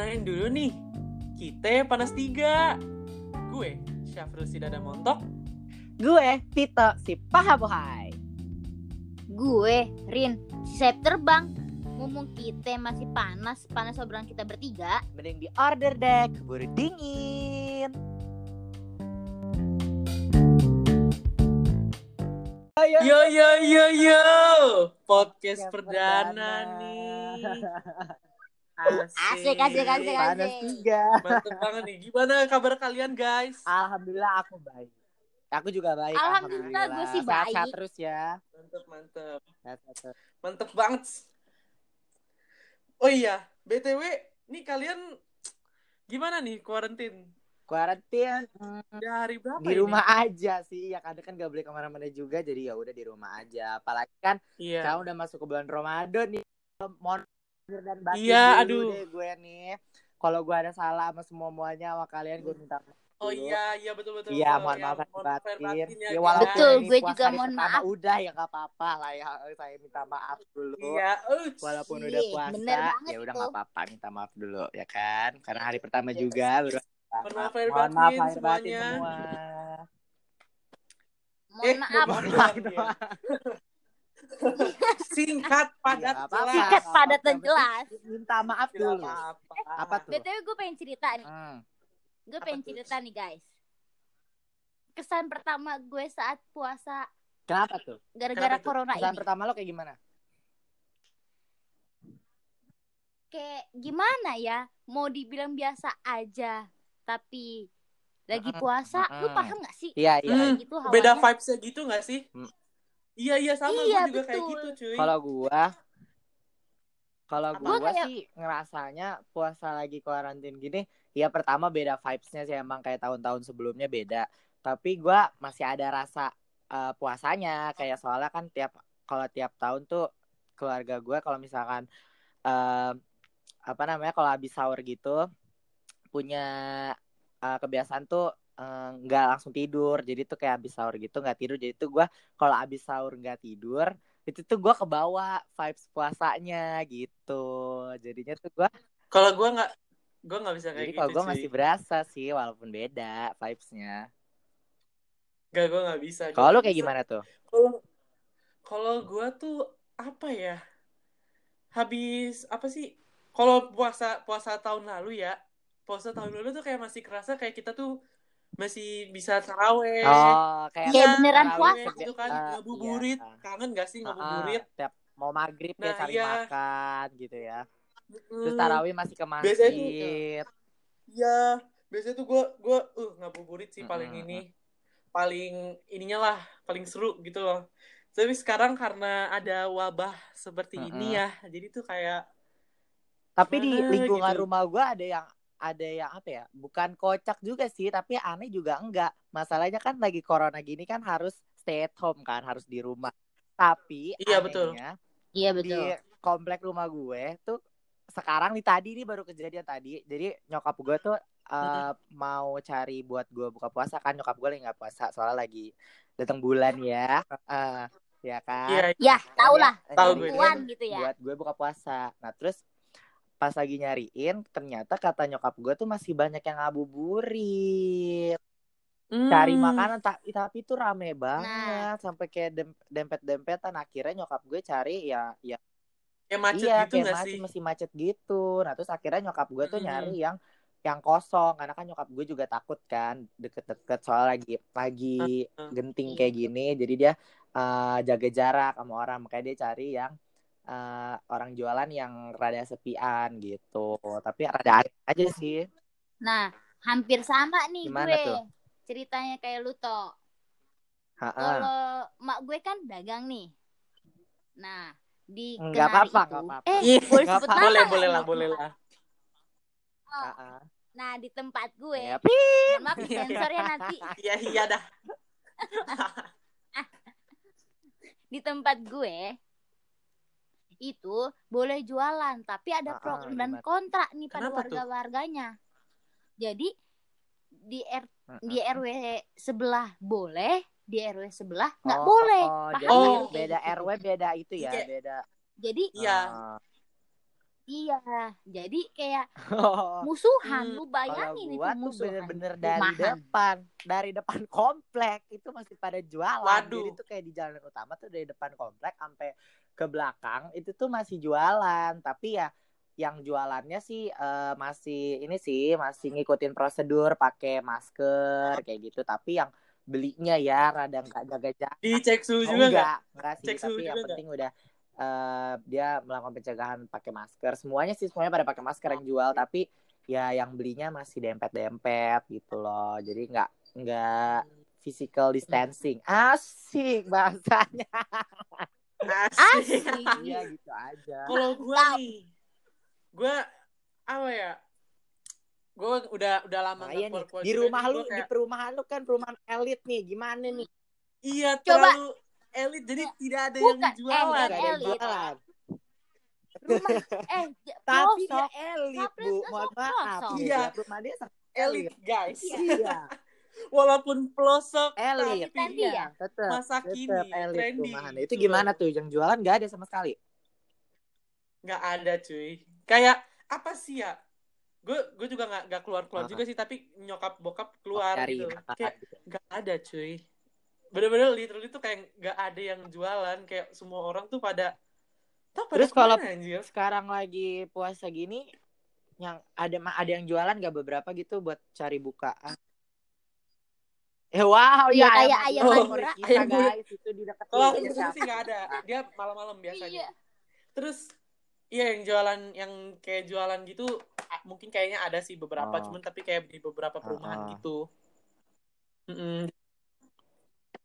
kenalin dulu nih. Kita panas tiga. Gue Syafrul Sidada Montok. Gue Tito si paha bohai. Gue Rin, si sayap terbang. Ngomong kita masih panas, panas obrolan kita bertiga. Mending di order deh, keburu dingin. Ayo. Yo yo yo yo. Podcast Podcast perdana, perdana. nih. Asik, asik, asik, Panas asik. tiga. Mantep banget nih. Gimana kabar kalian guys? Alhamdulillah aku baik. Aku juga baik. Alhamdulillah, gue sih baik. terus ya. Mantep mantep. Sehat-sehat terus. Mantep banget. Oh iya, BTW, nih kalian gimana nih kuarantin? Kuarantin Udah hari berapa di ini? rumah aja sih. Ya kadang kan gak boleh ke mana-mana juga. Jadi ya udah di rumah aja. Apalagi kan Iya. sekarang udah masuk ke bulan Ramadan nih. Dan batin Iya, dulu aduh. deh gue nih. Kalau gue ada salah sama semua muanya sama kalian gue minta maaf. Oh dulu. iya, iya betul betul. Iya, mohon Ya, maaf lahir batin. batin ya, Ya, walaupun Betul, ini gue juga mohon pertama maaf. Udah ya gak apa-apa lah ya. Saya minta maaf dulu. Iya, uts. Walaupun Iya, udah puasa, ya udah nggak apa-apa minta maaf dulu ya kan. Karena hari pertama Yes. juga baru. Mohon maaf lahir Mohon maaf batin lahir batin semuanya. semua. Mohon Eh, maaf. mohon Mohon maaf maaf ya. Singkat, padat, jelas. Singkat, padat, dan jelas. Minta maaf dulu. apa-apa. Apa tuh? BTW gue pengen cerita nih. Hmm. Gue Apa pengen tuh? cerita nih guys. Kesan pertama gue saat puasa Kenapa tuh? gara-gara tuh? corona Kesan ini. pertama lo kayak gimana? Kayak gimana ya? Mau dibilang biasa aja, tapi lagi puasa, lu mm-mm. paham gak sih? Iya, iya. Hmm, Gitu. Beda vibes-nya gitu gak sih? Iya, iya sama. Iya, gue juga kayak gitu, cuy. Kalau gua kalau gua, Gua kayak- sih ngerasanya puasa lagi karantin gini, ya pertama beda vibes-nya sih emang kayak tahun-tahun sebelumnya beda. Tapi gua masih ada rasa eh, puasanya kayak soalnya kan tiap kalau tiap tahun tuh keluarga gua kalau misalkan eh, apa namanya kalau habis sahur gitu punya eh, kebiasaan tuh eh, nggak langsung tidur jadi tuh kayak habis sahur gitu nggak tidur jadi tuh gua kalau habis sahur nggak tidur itu tuh gue kebawa vibes puasanya gitu jadinya tuh gue Kalau gue nggak, gue nggak bisa kayak jadi gitu, kalau gue masih berasa sih walaupun beda vibesnya Gak, gue nggak bisa. Kalau lu kayak bisa. gimana tuh Kalau kalau gue tuh apa ya? Habis apa sih? Kalau puasa puasa tahun lalu ya, puasa tahun lalu tuh kayak masih kerasa kayak kita tuh masih bisa taraweh. oh kayak Iya, beneran puasa. gitu kan eh, ngabuburit. iya. Kangen gak sih ngabuburit? tiap mau maghrib ya Nah, cari iya. makan gitu ya terus Hmm, tarawih masih ke Biasanya tuh- masjid Iya, biasanya tuh gue gue uh ngabuburit sih paling Mm-mm. ini. Paling ininya lah, paling seru gitu loh. Tapi sekarang karena ada wabah seperti ini Mm-mm. ya, jadi tuh kayak tapi di lingkungan gitu. rumah gue ada yang ada yang apa ya bukan kocak juga sih tapi aneh juga enggak masalahnya kan lagi corona gini kan harus stay at home kan harus di rumah tapi Iya, betul. Iya di betul. komplek rumah gue tuh sekarang nih tadi nih baru kejadian tadi jadi nyokap gue tuh eh, mau cari buat gue buka puasa kan nyokap gue lagi nggak puasa soalnya lagi datang bulan ya Eh, ya kan iya Ya, tau lah. Tahu gue. Gitu ya. buat gue buka puasa nah terus pas lagi nyariin ternyata kata nyokap gue tuh masih banyak yang ngabuburit cari Hmm, makanan tak tapi itu rame banget sampai kayak dem- dempet-dempetan akhirnya nyokap gue cari ya ya kayak macet iya gitu kayak gak masih sih? masih macet gitu nah terus akhirnya nyokap gue tuh Mm-mm. nyari yang yang kosong karena kan nyokap gue juga takut kan deket-deket soal lagi lagi genting Iya. kayak gini jadi dia eh, jaga jarak sama orang makanya dia cari yang eh, orang jualan yang rada sepian gitu tapi rada aneh aja sih Nah, hampir sama nih Gimana gue. tuh? Ceritanya kayak lu toh. Kalau mak gue kan dagang nih. Nah, di Nggak apa-apa, itu- apa-apa. Eh, boleh sebut nama boleh boleh lah boleh lah. Ha-ha. Nah, di tempat gue. Ya, maaf Iya. sensor ya nanti. Iya iya dah. Di tempat gue itu boleh jualan, tapi ada Ah, pro ah, dan gimana? kontra nih pada warga-warganya. Jadi di R Ha-ha. di RW sebelah boleh, di RW sebelah nggak Oh, boleh. oh, Paham jadi Oh. kayak beda? RW beda itu ya beda Jadi Iya. Ah, Iya, jadi kayak musuhan. Hmm, Lu bayangin itu musuhan. bener-bener dari Rumahan. depan, dari depan komplek itu masih pada jualan. Waduh. Jadi tuh kayak di jalan utama tuh dari depan komplek sampai ke belakang itu tuh masih jualan. Tapi ya yang jualannya sih eh, masih ini sih masih ngikutin prosedur pakai masker kayak gitu. Tapi yang belinya ya rada nggak jaga jarak. Dicek suhu Oh, juga nggak? enggak, enggak sih, Cek suhu tapi yang juga penting udah eh, dia melakukan pencegahan pakai masker. Semuanya sih semuanya pada pakai masker yang jual, tapi ya yang belinya masih dempet-dempet gitu loh. Jadi nggak nggak physical distancing. Asik bahasanya. Asik. Iya gitu aja. Kalau gue nih, gue apa ya? Gue udah udah lama Nah, iya nih. Di rumah lu, gua di kayak, perumahan lu kan perumahan elit nih. Gimana nih? iya Coba. terlalu elit jadi tidak ada Bukan, yang jualan. eh, yang elit. jualan. Rumah eh j- Tapi dia elit, Bu. Mohon maaf. ya. Iya. Rumah dia elit. guys. Iya. Walaupun pelosok Elit. tapi Trendy ya? Tetap. masa Tetap kini elit trendy. rumahan. Itu gimana tuh? Yang jualan nggak ada sama sekali. nggak ada cuy kayak apa sih ya gue gue juga nggak nggak keluar keluar Ah. juga sih tapi nyokap bokap keluar Cari gitu kayak gitu. nggak ada cuy bener-bener literally tuh kayak nggak ada yang jualan kayak semua orang tuh pada tau pada Terus kalau- ke mana, anjir Sekarang lagi puasa gini, yang ada ada yang jualan nggak beberapa gitu buat cari bukaan. Eh wow, Iya, ya kayak ayam Madura. kita Ayam guys itu di dekat aku siapa? sih nggak ada dia malam-malam biasanya Iya. terus iya yang jualan yang kayak jualan gitu ah, mungkin kayaknya ada sih beberapa Oh. cuman tapi kayak di beberapa perumahan Ah, ah. gitu Mm-mm.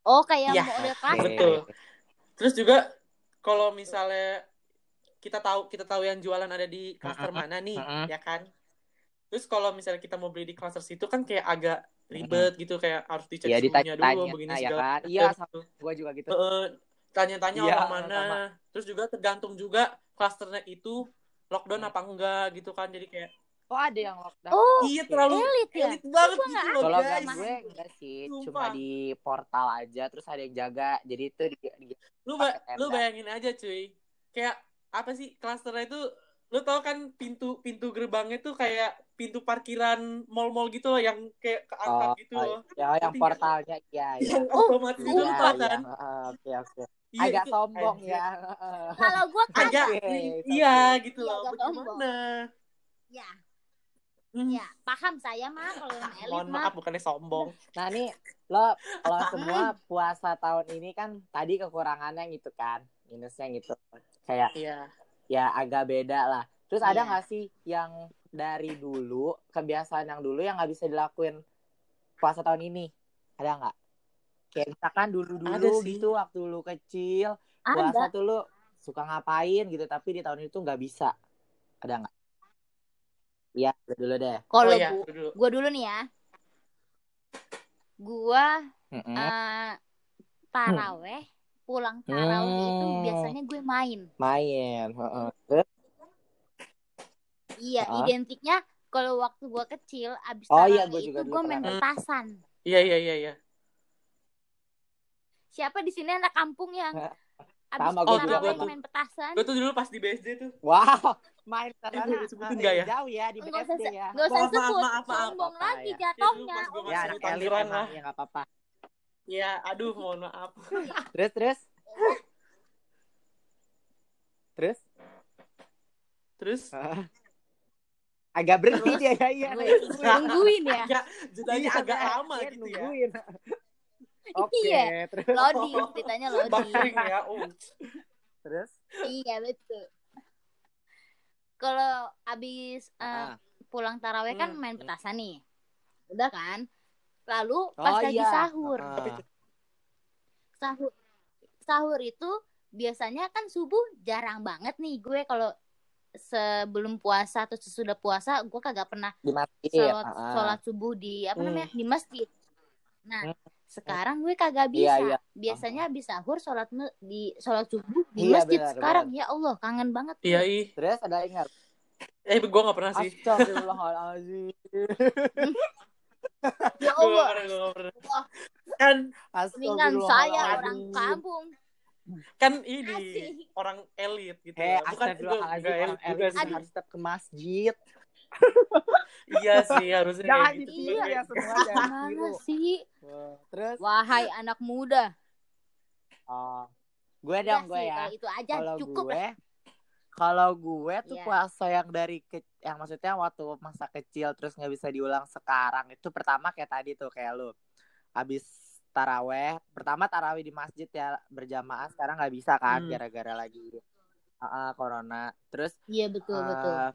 Oh, kayak Iya. model. Betul. Terus juga kalau misalnya kita tahu kita tahu yang jualan ada di klaster Mm-mm. mana nih, Mm-mm. ya kan? Terus kalau misalnya kita mau beli di klaster situ kan kayak agak ribet gitu, kayak harus dicek Iya, suhunya dulu, ditanya, begini ya segala kan? macam Iya. Gua juga gitu. Heeh, tanya-tanya Iya, orang mana. sama. Terus juga tergantung juga klasternya itu lockdown Hmm. apa enggak gitu kan. Jadi kayak Kok ada yang lockdown? Oh, iya terlalu elit ya? elit banget gitu loh Kalau guys. gue enggak sih, cuma Sumpah. di portal aja terus ada yang jaga. Jadi itu di, di- lu ba- lu bayangin aja cuy kayak apa sih klasternya itu lu tau kan pintu pintu gerbangnya tuh kayak pintu parkiran mall-mall gitu loh yang kayak keangkat Oh, gitu loh ya yang portalnya iya iya. yang Oh, otomatis itu Iya, lu tau iya. kan Heeh, Oke oke. Iya, Agak itu- sombong ya. heeh. Kalau gua kan agak iya okay. gitu Iya, loh agak sombong. bagaimana ya, Hmm, ya, paham saya mah kalau yang elit mohon mah. maaf bukannya sombong Nah nih lo kalau semua puasa tahun ini kan tadi kekurangannya gitu kan minusnya gitu kayak iya ya agak beda lah. Terus ada Iya. nggak sih yang dari dulu kebiasaan yang dulu yang nggak bisa dilakuin puasa tahun ini? Ada nggak? Kayak misalkan dulu dulu gitu waktu lu kecil puasa Ada. tuh lu suka ngapain gitu tapi di tahun itu nggak bisa. Ada nggak? Iya dulu deh. Kalau oh iya gua, dulu gua dulu nih ya. Gua Mm-mm. eh taraweh, pulang taraweh itu Hmm. biasanya gue main. Main. heeh. Terus? Iya, identiknya kalau waktu gua kecil abis Oh iya, gua juga itu gua main petasan. iya iya iya iya Siapa di sini anak kampung yang abis Sama, gua juga main petasan? gue tuh dulu pas di BSD tuh Wow, main Eh, boleh disebutin eh, nggak ya? jauh ya di BSD ya. nggak usah sebut, sombong lagi ya. jatuhnya. Ya, Oh, Ya anak elit emang lah. ya nggak apa-apa. Ya aduh mohon maaf Terus terus terus terus agak berhenti dia ya iya. Terus nungguin ya. agak jedanya Iya, agak lama gitu ya nungguin. Oke, Iya. terus Loading, ceritanya loading. buffering ya oh terus iya betul. Kalau abis eh, Ah. pulang taraweh kan Hmm. main petasan nih. Udah kan? Lalu Oh pas lagi iya. sahur. Ah. Sahur sahur itu biasanya kan subuh jarang banget nih gue kalau sebelum puasa atau sesudah puasa gue kagak pernah di masjid. sholat sholat subuh di apa Hmm. namanya di masjid. Nah Hmm. sekarang gue kagak Iya, bisa. iya. Biasanya habis sahur sholat di sholat subuh di Iya, masjid. benar, sekarang ya Allah kangen banget. iya ih Terus ada ingat. eh gue gak pernah sih Astagfirullahaladzim. Ya gue gak Allah. pernah gue gak pernah Allah. kan Mendingan saya orang kampung kan ini Asik. orang elit gitu Hei, loh. bukan juga astagfirullahaladzim, enggak orang elit juga sih harus tetap ke masjid. iya sih harusnya Jangan gitu Iya. ya semua, jangan Gimana sih? Wah, Terus, Wahai anak muda. oh, gue dong gue sih, ya. kalau itu aja Kalau cukup gue, kalau gue tuh Iya. puasa yang dari ke, yang maksudnya waktu masa kecil terus nggak bisa diulang sekarang itu pertama kayak tadi tuh kayak lu habis taraweh pertama taraweh di masjid ya berjamaah sekarang nggak bisa kan Hmm. gara-gara lagi uh, uh, corona terus Iya betul betul. eh,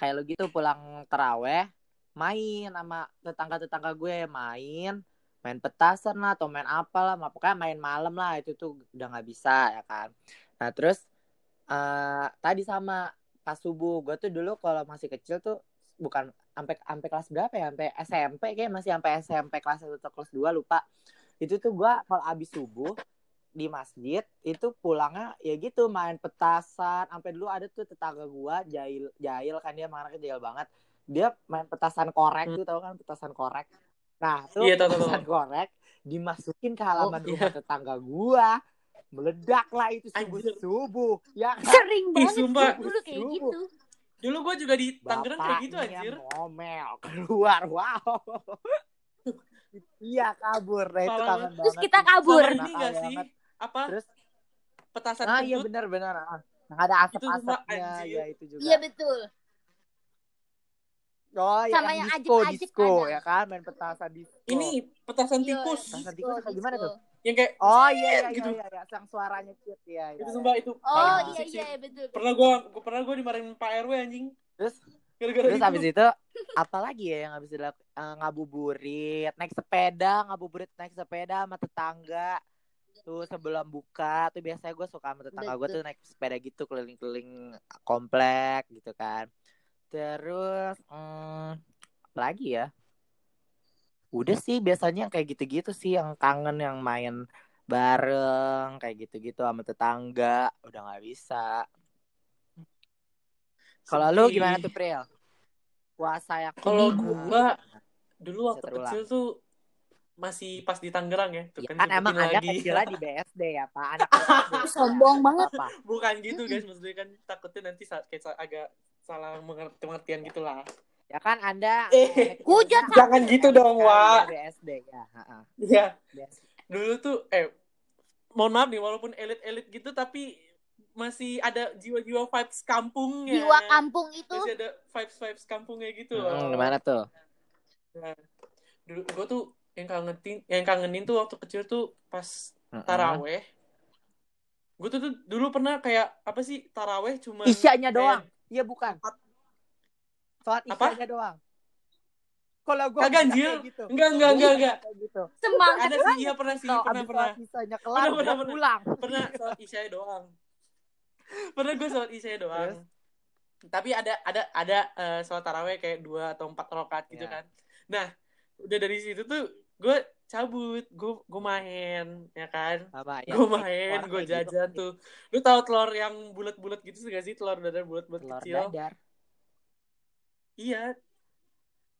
kayak lu gitu pulang taraweh main sama tetangga-tetangga gue main main petasan lah atau main apa lah pokoknya main malam lah itu tuh udah nggak bisa ya kan nah terus eh tadi sama pas subuh. Gue tuh dulu kalau masih kecil tuh bukan sampai sampai kelas berapa ya? Sampai SMP kayak masih sampai SMP kelas 1 atau kelas 2 lupa. Itu tuh gue kalau abis subuh di masjid itu pulangnya ya gitu main petasan. Sampai dulu ada tuh tetangga gua jahil jahil kan dia anaknya jahil banget. Dia main petasan korek Hmm. tuh tau kan petasan korek? Nah tuh Iya, tahu, tahu, petasan tahu. korek dimasukin ke halaman Oh, rumah tetangga gua meledak lah itu subuh Anjir. subuh ya kan Sering Ih, banget sumpah. gue dulu kayak Subuh. gitu. dulu gue juga di Tangerang kayak gitu anjir ngomel keluar wow iya kabur nah, itu kangen banget. Terus banget kita kabur. sama ini gak sih banget. apa terus petasan ah iya benar benar ah. yang ada asap-asapnya ya itu juga Iya betul. oh ya Sama yang yang disco ajib-ajib disco ada. ya kan main petasan disco ini petasan Iya, tikus Petasan disco, tikus kayak gimana disco. tuh? Yang kayak oh iya iya gitu. iya, iya. yang suaranya cute ya, ya, itu ya. sumpah itu Oh iya sih. iya betul. pernah gue pernah gue dimarahin Pak RW anjing terus gara-gara terus itu habis itu apa lagi ya yang habis dilakukan Eh, ngabuburit naik sepeda ngabuburit naik sepeda sama tetangga tuh sebelum buka tuh biasanya gue suka sama tetangga gue Betul. tuh naik sepeda gitu keliling-keliling komplek gitu kan terus hmm, apa lagi ya udah sih biasanya yang kayak gitu-gitu sih yang kangen yang main bareng kayak gitu-gitu sama tetangga. Udah nggak bisa. Kalau lu gimana tuh Pril? Puasa yang Kalau gua dulu waktu kecil tuh masih pas di Tangerang ya tuh Ya kan, kan emang lagi. kecilnya di BSD ya Pak. Anak. Sombong banget. Apa? bukan gitu guys. Maksudnya kan takutnya nanti kayak agak salah mengerti pengertian gitu lah Ya kan anda Eh, hujat, jangan gitu dong Kan Wak dia BSD ya. Iya BSD. dulu tuh eh mohon maaf nih walaupun elit-elit gitu tapi masih ada jiwa-jiwa vibes kampungnya Jiwa kampung itu masih ada vibes vibes kampungnya gitu loh Hmm, gimana tuh? Nah, dulu gue tuh yang kangenin yang kangenin tuh waktu kecil tuh pas Mm-mm. taraweh gue tuh, tuh dulu pernah kayak apa sih taraweh cuma Isyanya doang. Iya bukan. Sholat Apa? isyanya doang. Kalau gua Kagak, anjir. gitu. enggak enggak enggak enggak gitu. semangat ada sih iya pernah sih pernah pernah isyanya kelar, Pernah, pernah, pernah. pulang. pernah sholat isya doang pernah gue sholat isya doang tapi ada ada ada eh, sholat taraweh kayak dua atau empat rakaat gitu Iya. kan nah udah dari situ tuh gue cabut gue gue main ya kan Apa ya? gue main gue kayak gitu. jajan tuh lu tahu telur yang bulat-bulat gitu gak sih telur dadar bulat-bulat kecil dadar. Iya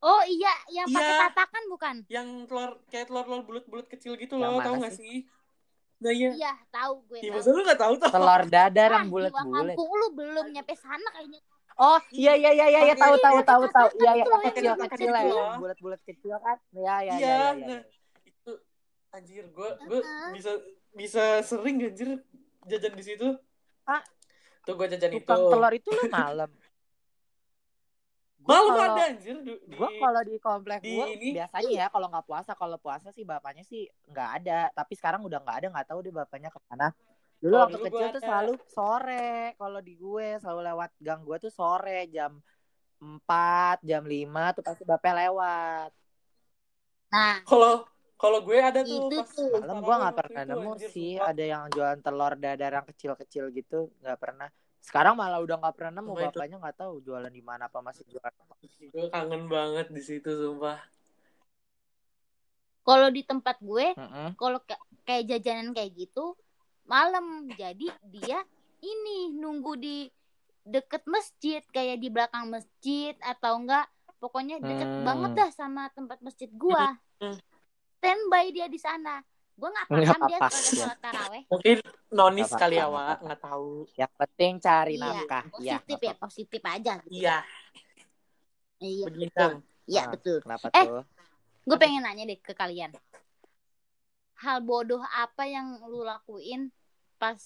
Oh iya, yang pakai Iya. tatakan bukan? yang telur kayak telur telur bulat-bulat kecil gitu Yang loh tahu gak sih? nah iya Iya, tahu gue. Iya, masa lu gak tahu tuh Telur dadar Ah, yang jiwa bulat-bulat. kampung lu belum nyampe sana kayaknya. Oh iya iya iya iya iya, tahu tahu Iya, tahu tahu iya iya kecil kecil ya loh. bulat-bulat kecil kan iya iya Iya, iya iya, iya. nah itu anjir gue gue bisa bisa sering anjir jajan di situ. Ah. Tuh gue jajan itu. tukang telur itu lu malam Kalau- ada anjir di, gua kalau di komplek ini. biasanya ya kalau nggak puasa kalau puasa sih bapaknya sih nggak ada tapi sekarang udah nggak ada nggak tahu deh bapaknya ke mana dulu Oh, waktu dulu kecil tuh ada. selalu sore kalau di gue selalu lewat gang gue tuh sore jam 4 jam 5 tuh pasti bapaknya lewat Nah, Kalau kalau gue ada tuh Itu pas, tuh. malam gua nggak pernah nemu sih ada yang jualan telur dadar yang kecil-kecil gitu nggak pernah sekarang malah udah nggak pernah nemu Sumpah bapaknya nggak tahu jualan di mana apa masih jualan Gue kangen banget di situ sumpah. kalau di tempat gue, Mm-mm. kalau ka- kayak jajanan kayak gitu malam. Jadi dia ini nunggu di deket masjid kayak di belakang masjid atau enggak pokoknya deket Hmm. banget dah sama tempat masjid gua. Hmm. Standby dia di sana. Gua nggak Nggak paham dia kalau ya. sholat taraweh. Mungkin nonis Nggak kali ya Wak nggak tahu Yang penting cari Iya, nafkah. Iya. positif nggak ya positif aja gitu. iya iya betul iya Ah. betul Kenapa Eh, tuh? gue pengen nanya deh ke kalian hal bodoh apa yang lu lakuin pas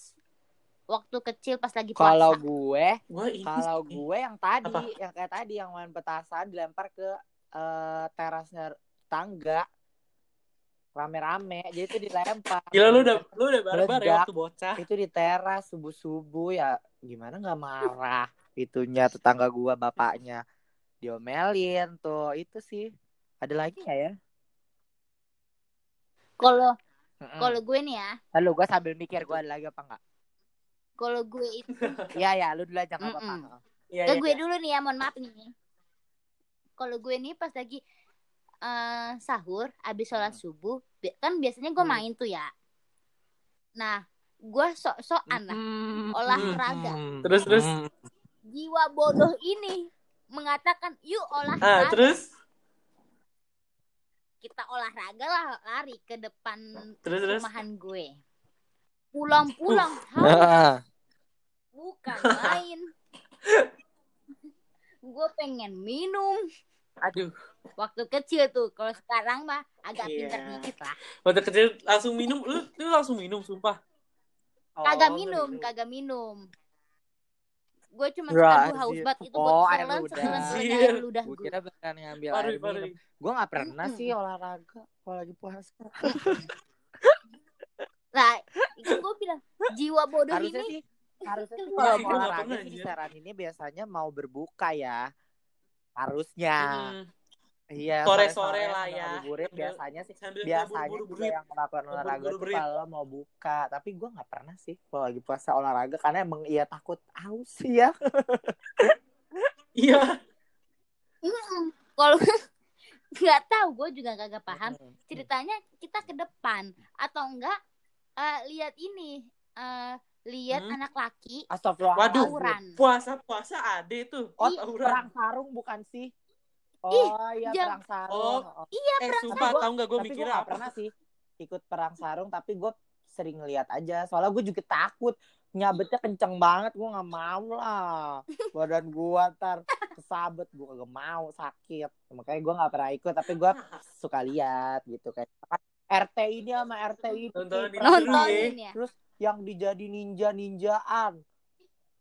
waktu kecil pas lagi puasa Kalau gue, gue kalau gue yang tadi, Apa? yang kayak tadi yang main petasan dilempar ke eh, terasnya tangga rame-rame. Jadi itu dilempar. gila lu udah lu udah barbar ya waktu bocah. Itu di teras subuh-subuh ya gimana nggak marah itunya tetangga gua bapaknya. Diomelin tuh itu sih. Ada lagi nggak ya? Kalau kalau gue nih ya. Lalu gua sambil mikir gua ada lagi apa nggak? Kalau gue itu Iya ya lu dulu aja nggak apa-apa. Ke iya, gue iya. dulu nih ya mohon maaf nih. Kalau gue nih pas lagi eh, sahur abis sholat Hmm. subuh kan biasanya gue Hmm. main tuh ya. Nah gue sok-sokan lah Mm, olahraga. mm, Terus, terus? jiwa bodoh ini mengatakan yuk ah olahraga terus? Kita olahraga lah lari ke depan terus terus? rumahan gue. Pulang-pulang Ah, bukan main. Gue pengen minum. Aduh waktu kecil tuh kalau sekarang mah agak Iya. pintar dikit lah waktu kecil langsung minum lu lu langsung minum sumpah kagak Oh, minum ngeri. kagak minum gue cuma aduh haus banget itu Oh, buat setelan Anjir. air ludah Gue kira beneran ngambil Parah, air parah. minum. Gue nggak pernah Mm-mm. sih olahraga kalau lagi puasa. nah itu gue bilang jiwa bodoh harusnya ini sih harusnya sih kalau Iya, mau nggak olahraga sih kisaran ini biasanya mau berbuka ya. Harusnya. Hmm, Iya. Sore-sore lah ya. ngabuburit Sambil- biasanya sih sambil biasanya juga berit. yang melakukan olahraga tuh Buru-buru berit. kalau mau buka tapi gue nggak pernah sih kalau lagi puasa olahraga karena emang iya takut haus ya iya kalau nggak tahu gue juga kagak paham ceritanya kita ke depan atau enggak eh, lihat ini eh, lihat Hmm. anak laki Astagfirullah Waduh. tawuran puasa puasa ade tuh oh tawuran perang sarung bukan sih oh iya jam- perang sarung. Oh, Oh. eh sumpah Gua- tau nggak gue mikirnya apa? pernah sih ikut perang sarung tapi gue sering lihat aja. Soalnya gue juga takut. Nyabetnya kenceng banget gue nggak mau lah. Badan gue ntar kesabet gue gak mau sakit. Makanya gue nggak pernah ikut tapi gue suka lihat gitu kayak RT ini sama RT ini. Nontonin perang sarung. nontonin ya. terus yang dijadi ninja ninjaan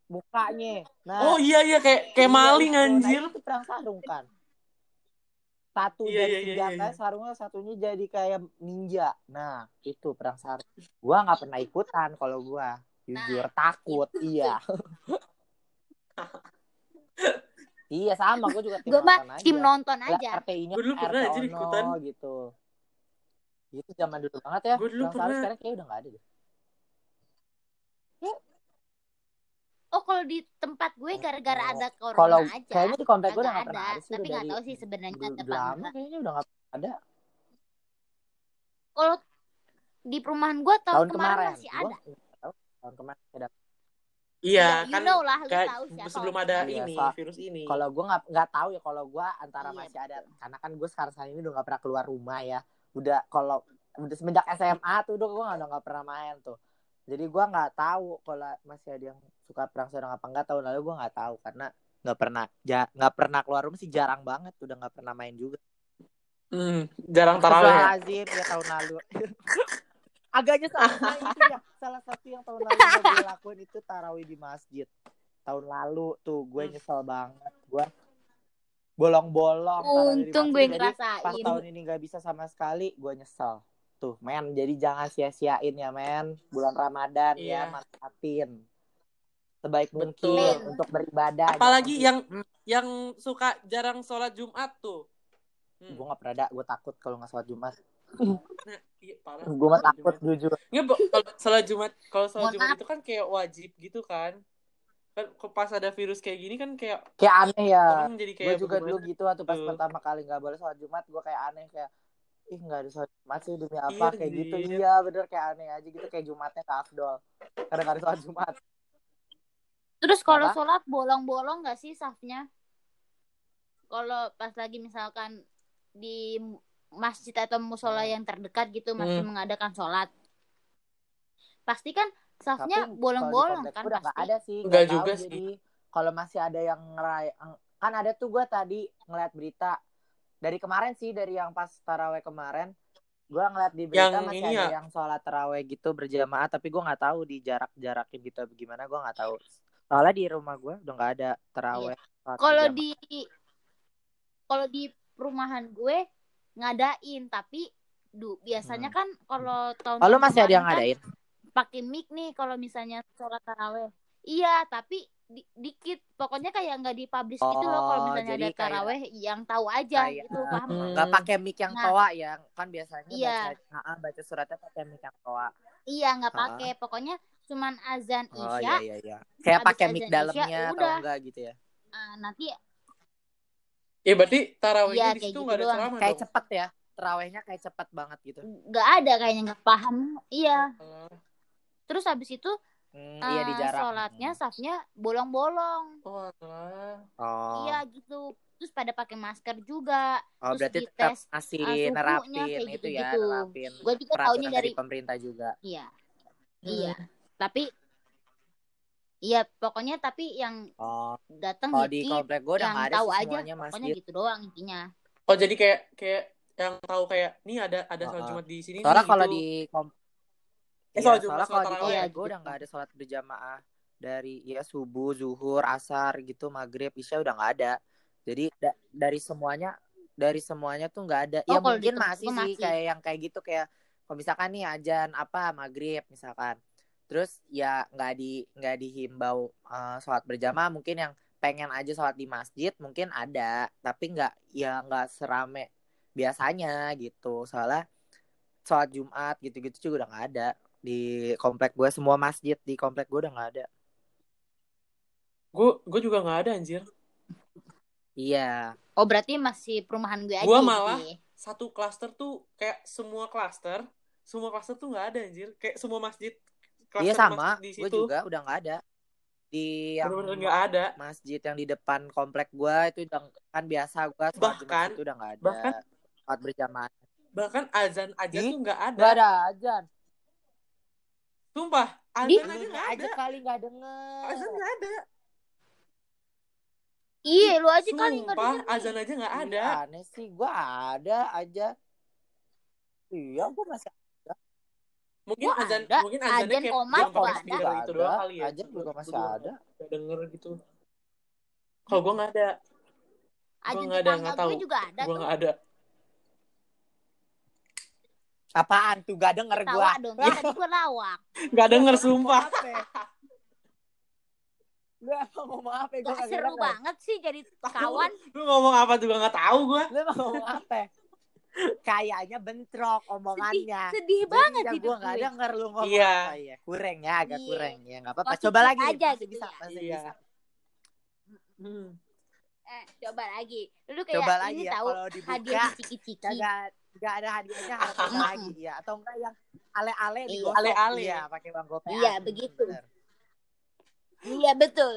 mukanya. Nah oh iya iya kayak kayak Iya, maling itu. anjir. Nah, itu perang sarung kan. Satu Iya, dari iya, iya, senjata iya. sarungnya satunya jadi kayak ninja. Nah, itu perang sarung. Gua nggak pernah ikutan kalau gua. Jujur takut, iya. iya sama, gua juga tim gue mah nonton aja. tim nonton aja RTI-nya Gua dulu RT pernah Ono ikutan. gitu. Itu zaman dulu banget ya. Gua dulu perang sarung pernah. sekarang kayak udah nggak ada deh. Oh kalau di tempat gue gara-gara Oh, ada corona Kalau aja kayaknya di komplek gua udah nggak pernah ada sih. tapi nggak tahu sih sebenarnya ada apa lama enggak kayaknya udah nggak ada. kalau di perumahan gue tahun, Tahun kemarin, kemarin. masih ada tahu. Tahun kemarin ada. iya you kan know lah lu kayak tahu siapa sebelum ada Iya, ini soal- virus ini kalau gue nggak nggak tahu ya kalau gue antara Iya, masih ada betul. karena kan gue sekarang saat ini udah nggak pernah keluar rumah ya udah kalau udah semenjak SMA tuh udah gue udah nggak pernah main tuh jadi gue nggak tahu kalau masih ada yang suka perang sarung apa enggak tahun lalu gue nggak tahu karena nggak pernah ja- nggak pernah keluar rumah sih jarang banget udah nggak pernah main juga. Hmm, jarang tarawih ya? Astagfirullahaladzim, ya tahun lalu. Agaknya sama itu ya salah satu yang tahun lalu gue lakuin itu tarawih di masjid. Tahun lalu tuh gue Hmm. nyesel banget gue bolong-bolong untung gue Jadi, pas ngerasain. tahun ini nggak bisa sama sekali gue nyesel tuh men jadi jangan sia-siain ya men bulan ramadan Iya. ya manfaatin sebaik Betul. mungkin untuk beribadah apalagi yang Hmm. yang suka jarang sholat Jumat tuh hmm. gue nggak pernah ada gue takut kalau nggak sholat jumat nah, iya, parah. gue mah takut Jumat. jujur Nggak, Bo, kalau sholat Jumat kalau sholat Jumat itu kan kayak wajib gitu kan kan pas ada virus kayak gini kan kayak kayak aneh ya jadi gue juga dulu gitu waktu pas tuh. pertama kali nggak boleh sholat jumat gue kayak aneh kayak ih nggak ada sholat jumat sih demi apa? Iya, kayak gitu. iya bener kayak aneh aja gitu. Kayak jumatnya ke afdol. Karena nggak ada sholat jumat. Terus kalau sholat bolong-bolong nggak sih safnya? Kalau pas lagi misalkan di masjid atau musola yang terdekat gitu masih Hmm. mengadakan sholat. Pasti kan Safnya bolong-bolong kan udah pasti. ada sih Nggak tahu juga jadi sih. kalau masih ada yang ngeray kan ada tuh gue tadi ngeliat berita dari kemarin sih dari yang pas taraweh kemarin gue ngeliat di berita Yang masih ini ada ya? yang sholat taraweh gitu berjamaah tapi gue nggak tahu di jarak jarakin gitu apa gimana gue nggak tahu soalnya di rumah gue udah nggak ada taraweh Iya. Kalau di kalau di perumahan gue ngadain tapi du biasanya kan kalau tahun Oh, lu masih ada yang ngadain pakai mic nih kalau misalnya sholat taraweh. Iya, tapi di- dikit. Pokoknya kayak nggak dipublish gitu loh kalau Oh, misalnya jadi ada kayak- taraweh yang tahu aja Kayak- gitu, paham? Hmm. nggak pakai mic yang Nah. toa ya kan biasanya Iya. baca ah, baca suratnya pakai mic yang toa Iya, nggak Ah. pakai. Pokoknya cuman azan oh isya. iya iya iya kayak pakai mic Isya, dalamnya atau udah. enggak gitu ya ah, nanti Ya berarti tarawihnya Iya, di situ gitu nggak ada doang. ceramah kayak dong. cepet ya terawihnya kayak cepet banget gitu nggak ada kayaknya nggak paham. Iya. Oh, Terus habis itu Hmm, iya di eh, jarak sholatnya safnya bolong-bolong. Oh, oh Iya gitu. Terus pada pakai masker juga. oh terus berarti dites, tetap uh, masih suhunya nerapin kayak itu ya gitu-gitu. nerapin Gue juga taunya dari dari pemerintah juga iya. Hmm. Iya. Tapi Iya, pokoknya tapi yang oh datang kalau di komplek gue udah yang ada tahu aja. semuanya Pokoknya masjid gitu doang intinya. Oh jadi kayak kayak yang tahu kayak nih ada ada sholat Oh, oh. Jumat di sini soalnya kalau gitu. di kom Eh, Iya, soalnya sholat kalau di komplek gue udah nggak ada sholat berjamaah dari ya subuh zuhur asar gitu maghrib isya udah nggak ada. Jadi da- dari semuanya dari semuanya tuh nggak ada. Oh, ya mungkin tempat masih gua sih masih. kayak yang kayak gitu kayak kalau misalkan nih ajan apa maghrib misalkan. Terus ya nggak di nggak dihimbau eh, sholat berjamaah. Mungkin yang pengen aja sholat di masjid mungkin ada. Tapi nggak ya nggak serame biasanya gitu. Soalnya sholat Jumat gitu-gitu juga udah nggak ada di komplek gue semua masjid di komplek gue udah nggak ada Gue gue juga nggak ada anjir. iya Oh, berarti masih perumahan gue aja. Gua gitu malah- ya. Satu klaster tuh kayak semua klaster, semua klaster tuh nggak ada anjir. Kayak semua masjid klaster iya sama gue situ juga udah nggak ada di yang bener-bener nggak ada. masjid yang di depan komplek gue itu udah kan biasa gue Bahkan- itu udah nggak ada bahkan- berjamaah Bahkan azan aja Ih, tuh nggak ada. nggak ada ajan Sumpah, azan aja nggak aja ada. kali nggak denger Azan nggak ada. Iya, lu aja kali nggak Sumpah, denger azan aja nggak Ih, ada. aneh sih gue ada aja iya gue masih Mungkin Gua azan ada. mungkin azannya Azan kayak komat gua ada. gitu itu doang kali ya. ajan juga Gua- masih gua ada nggak denger gitu. Kalau gue nggak ada, Aja nggak ada, nggak gue tahu. juga ada gue tuh. nggak ada. Apaan tuh gak denger gue Tawa dong, kan tadi gue lawak. Nggak denger sumpah. Gue emang ngomong apa? Gue Gak seru banget sih jadi kawan. Lu ngomong apa juga nggak tahu gue. Lu ngomong apa? Kayaknya bentrok omongannya. Sedih banget Jadi hidup gue gak gue. denger lu ngomong Iya. apa ya. Kurang ya, agak Iya. kurang ya. Gak apa-apa. Coba lagi. aja masih gitu bisa, ya. masih Iya. bisa. Hmm. Eh, coba lagi. Lu kayak Coba lagi ini ya, tahu kalau dibuka, hadiah ciki-ciki. Kagak gak ada hadiahnya harus ada lagi ya. Atau enggak yang ale-ale Iya. digosok. Ale-ale. Iya, pakai bang gopean. Iya, begitu. Bener. Iya betul.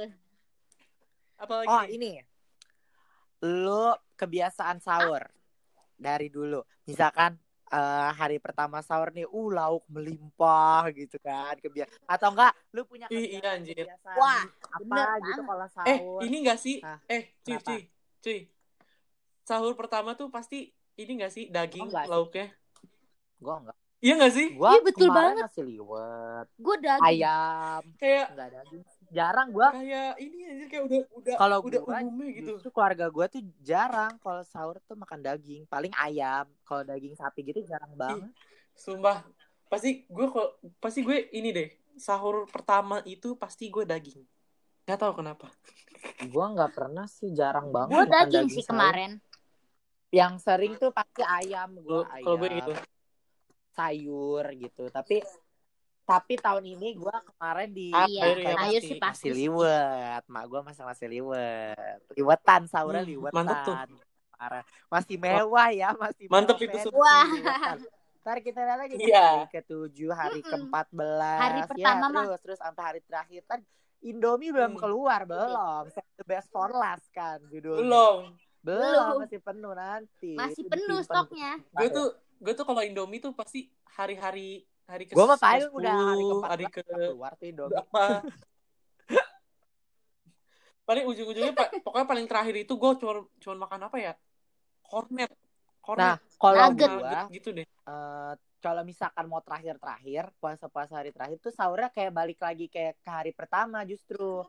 Apalagi Oh ini Lu kebiasaan sahur Dari dulu Misalkan eh, hari pertama sahur nih uh lauk melimpah gitu kan Kebia atau enggak lu punya Ih, iya, anjir. kebiasaan Wah, apa bener gitu kalau Eh, sahur ini gak sih? Hah? Eh, cuy, Kenapa? cuy, cuy. Sahur pertama tuh pasti ini gak sih daging Oh, sih. lauknya? gua enggak Iya gak sih? gua Iya, betul banget. nasi liwet Gue daging. ayam Kayak enggak daging jarang gua kayak ini anjir kayak udah udah kalau udah gua umumnya gitu. justru keluarga gua tuh jarang kalau sahur tuh makan daging paling ayam kalau daging sapi gitu jarang banget Sumpah, pasti gue kok pasti gue ini deh. Sahur pertama itu pasti gue daging. Gak tahu kenapa. gua nggak pernah sih jarang banget Gue makan daging sih sahur. kemarin. Yang sering tuh pasti ayam kalau ayam gue gitu. sayur gitu tapi tapi tahun ini gua kemarin di Apa Iya, ya, sayur pasti. sih pasti. nasi liwet mak gua masak nasi liwet liwetan sahurnya Hmm, liwetan mantep tuh. Parah. masih mewah ya masih Mantep mewah, itu, liwetan. Ntar kita lihat lagi Iya. hari ke-7, hari Mm-mm. ke-14 Hari ya, pertama mah. terus terus sampai hari terakhir kan Indomie belum Hmm. keluar belum the best for last kan judulnya Belum. Belum Belum. masih penuh nanti Masih penuh stoknya. Gue tuh gue tuh kalau Indomie tuh pasti hari-hari hari ke Gue mah paling 10, udah hari ke hari ke keluar tuh Indomie. berapa paling ujung-ujungnya pokoknya paling terakhir itu gue cuma cuma makan apa ya cornet Nah, cornet kalau Nugget. gua nugget gitu deh eh, kalau misalkan mau terakhir-terakhir puasa-puasa hari terakhir tuh sahurnya kayak balik lagi kayak ke hari pertama justru.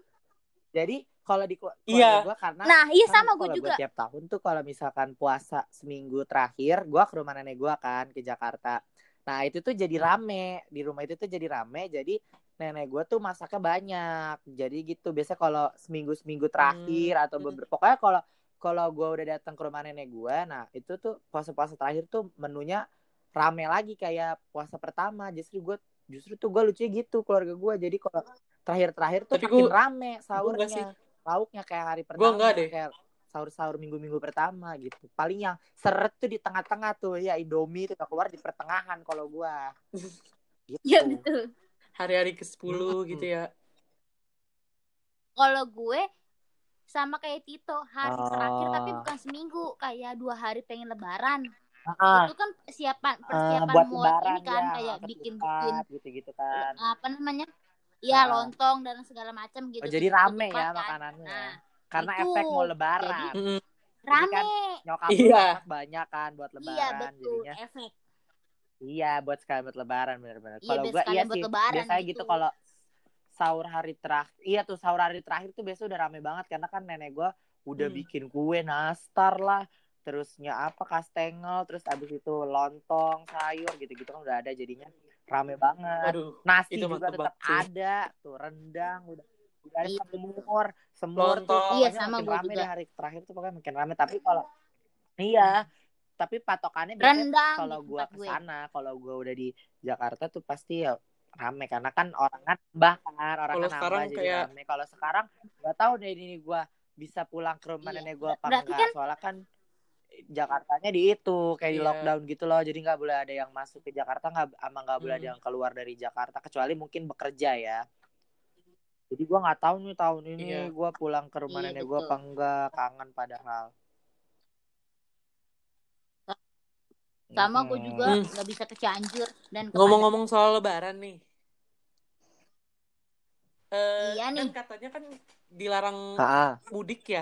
Jadi kalau di Iya. keluarga gua karena Nah, iya kan sama gue kalau juga. gua tiap tahun tuh kalau misalkan puasa seminggu terakhir gua ke rumah nenek gua kan ke Jakarta. Nah, itu tuh jadi rame. Di rumah itu tuh jadi rame. Jadi nenek gua tuh masaknya banyak. Jadi gitu. Biasa kalau seminggu-seminggu terakhir atau Hmm. beberapa pokoknya kalau kalau gua udah datang ke rumah nenek gua, nah itu tuh puasa-puasa terakhir tuh menunya rame lagi kayak puasa pertama. Justru gua justru tuh gua lucunya gitu keluarga gua. Jadi kalau terakhir-terakhir tuh Tapi makin gua- rame sahurnya. Lauknya kayak hari Gua pertama enggak deh. kayak sahur-sahur minggu-minggu pertama gitu paling yang seret tuh di tengah-tengah tuh ya Indomie itu keluar di pertengahan kalau gua gitu. Iya betul. hari-hari ke 10 Hmm. gitu ya Kalau gue sama kayak Tito hari Oh. terakhir tapi bukan seminggu kayak dua hari pengen lebaran Ah, itu kan persiapan ah, persiapan buat mau lebaran ini kan ya kayak bikin bikin gitu-gitu kan apa namanya ya Ah. lontong dan segala macam gitu oh, jadi Ketupat rame ya kan. makanannya nah karena itu. efek mau lebaran Mm-mm. rame kan nyokap Iya. banyak kan buat lebaran iya betul jadinya efek Iya, buat sekalian buat lebaran bener-bener. Iya, Kalau buat gua sekalian iya buat sih, lebaran biasanya gitu gitu. kalau sahur hari terakhir. Iya tuh sahur hari terakhir tuh biasa udah rame banget karena kan nenek gua udah Hmm. bikin kue nastar lah, terusnya apa kastengel, terus abis itu lontong, sayur gitu-gitu kan udah ada jadinya rame banget. Waduh, Nasi itu juga tetap banget sih. ada, tuh rendang udah udah ada Iya. semur, semur tuh. Iya, sama makin gua rame juga. deh hari terakhir tuh pokoknya makin rame. Tapi kalau iya, tapi patokannya rendang kalau gua ke gue sana, kalau gua udah di Jakarta tuh pasti ya rame karena kan orang kan nambah kan, orang Kalau kan sekarang nambah jadi kayak- rame. Kalau sekarang nggak tahu deh ini gua bisa pulang ke rumah Iya. nenek gua apa Berarti enggak. kan- Soalnya kan Jakartanya di itu kayak di Iya. lockdown gitu loh. Jadi nggak boleh ada yang masuk ke Jakarta nggak ama nggak boleh ada Hmm. yang keluar dari Jakarta kecuali mungkin bekerja ya. Jadi gua nggak tahu nih tahun ini Iya. gua pulang ke rumah Iya, nenek gua betul. apa enggak, kangen padahal. sama gue juga Hmm. nggak bisa ke Cianjur dan ngomong-ngomong soal lebaran nih Eh, Iya nih. kan katanya kan dilarang mudik ya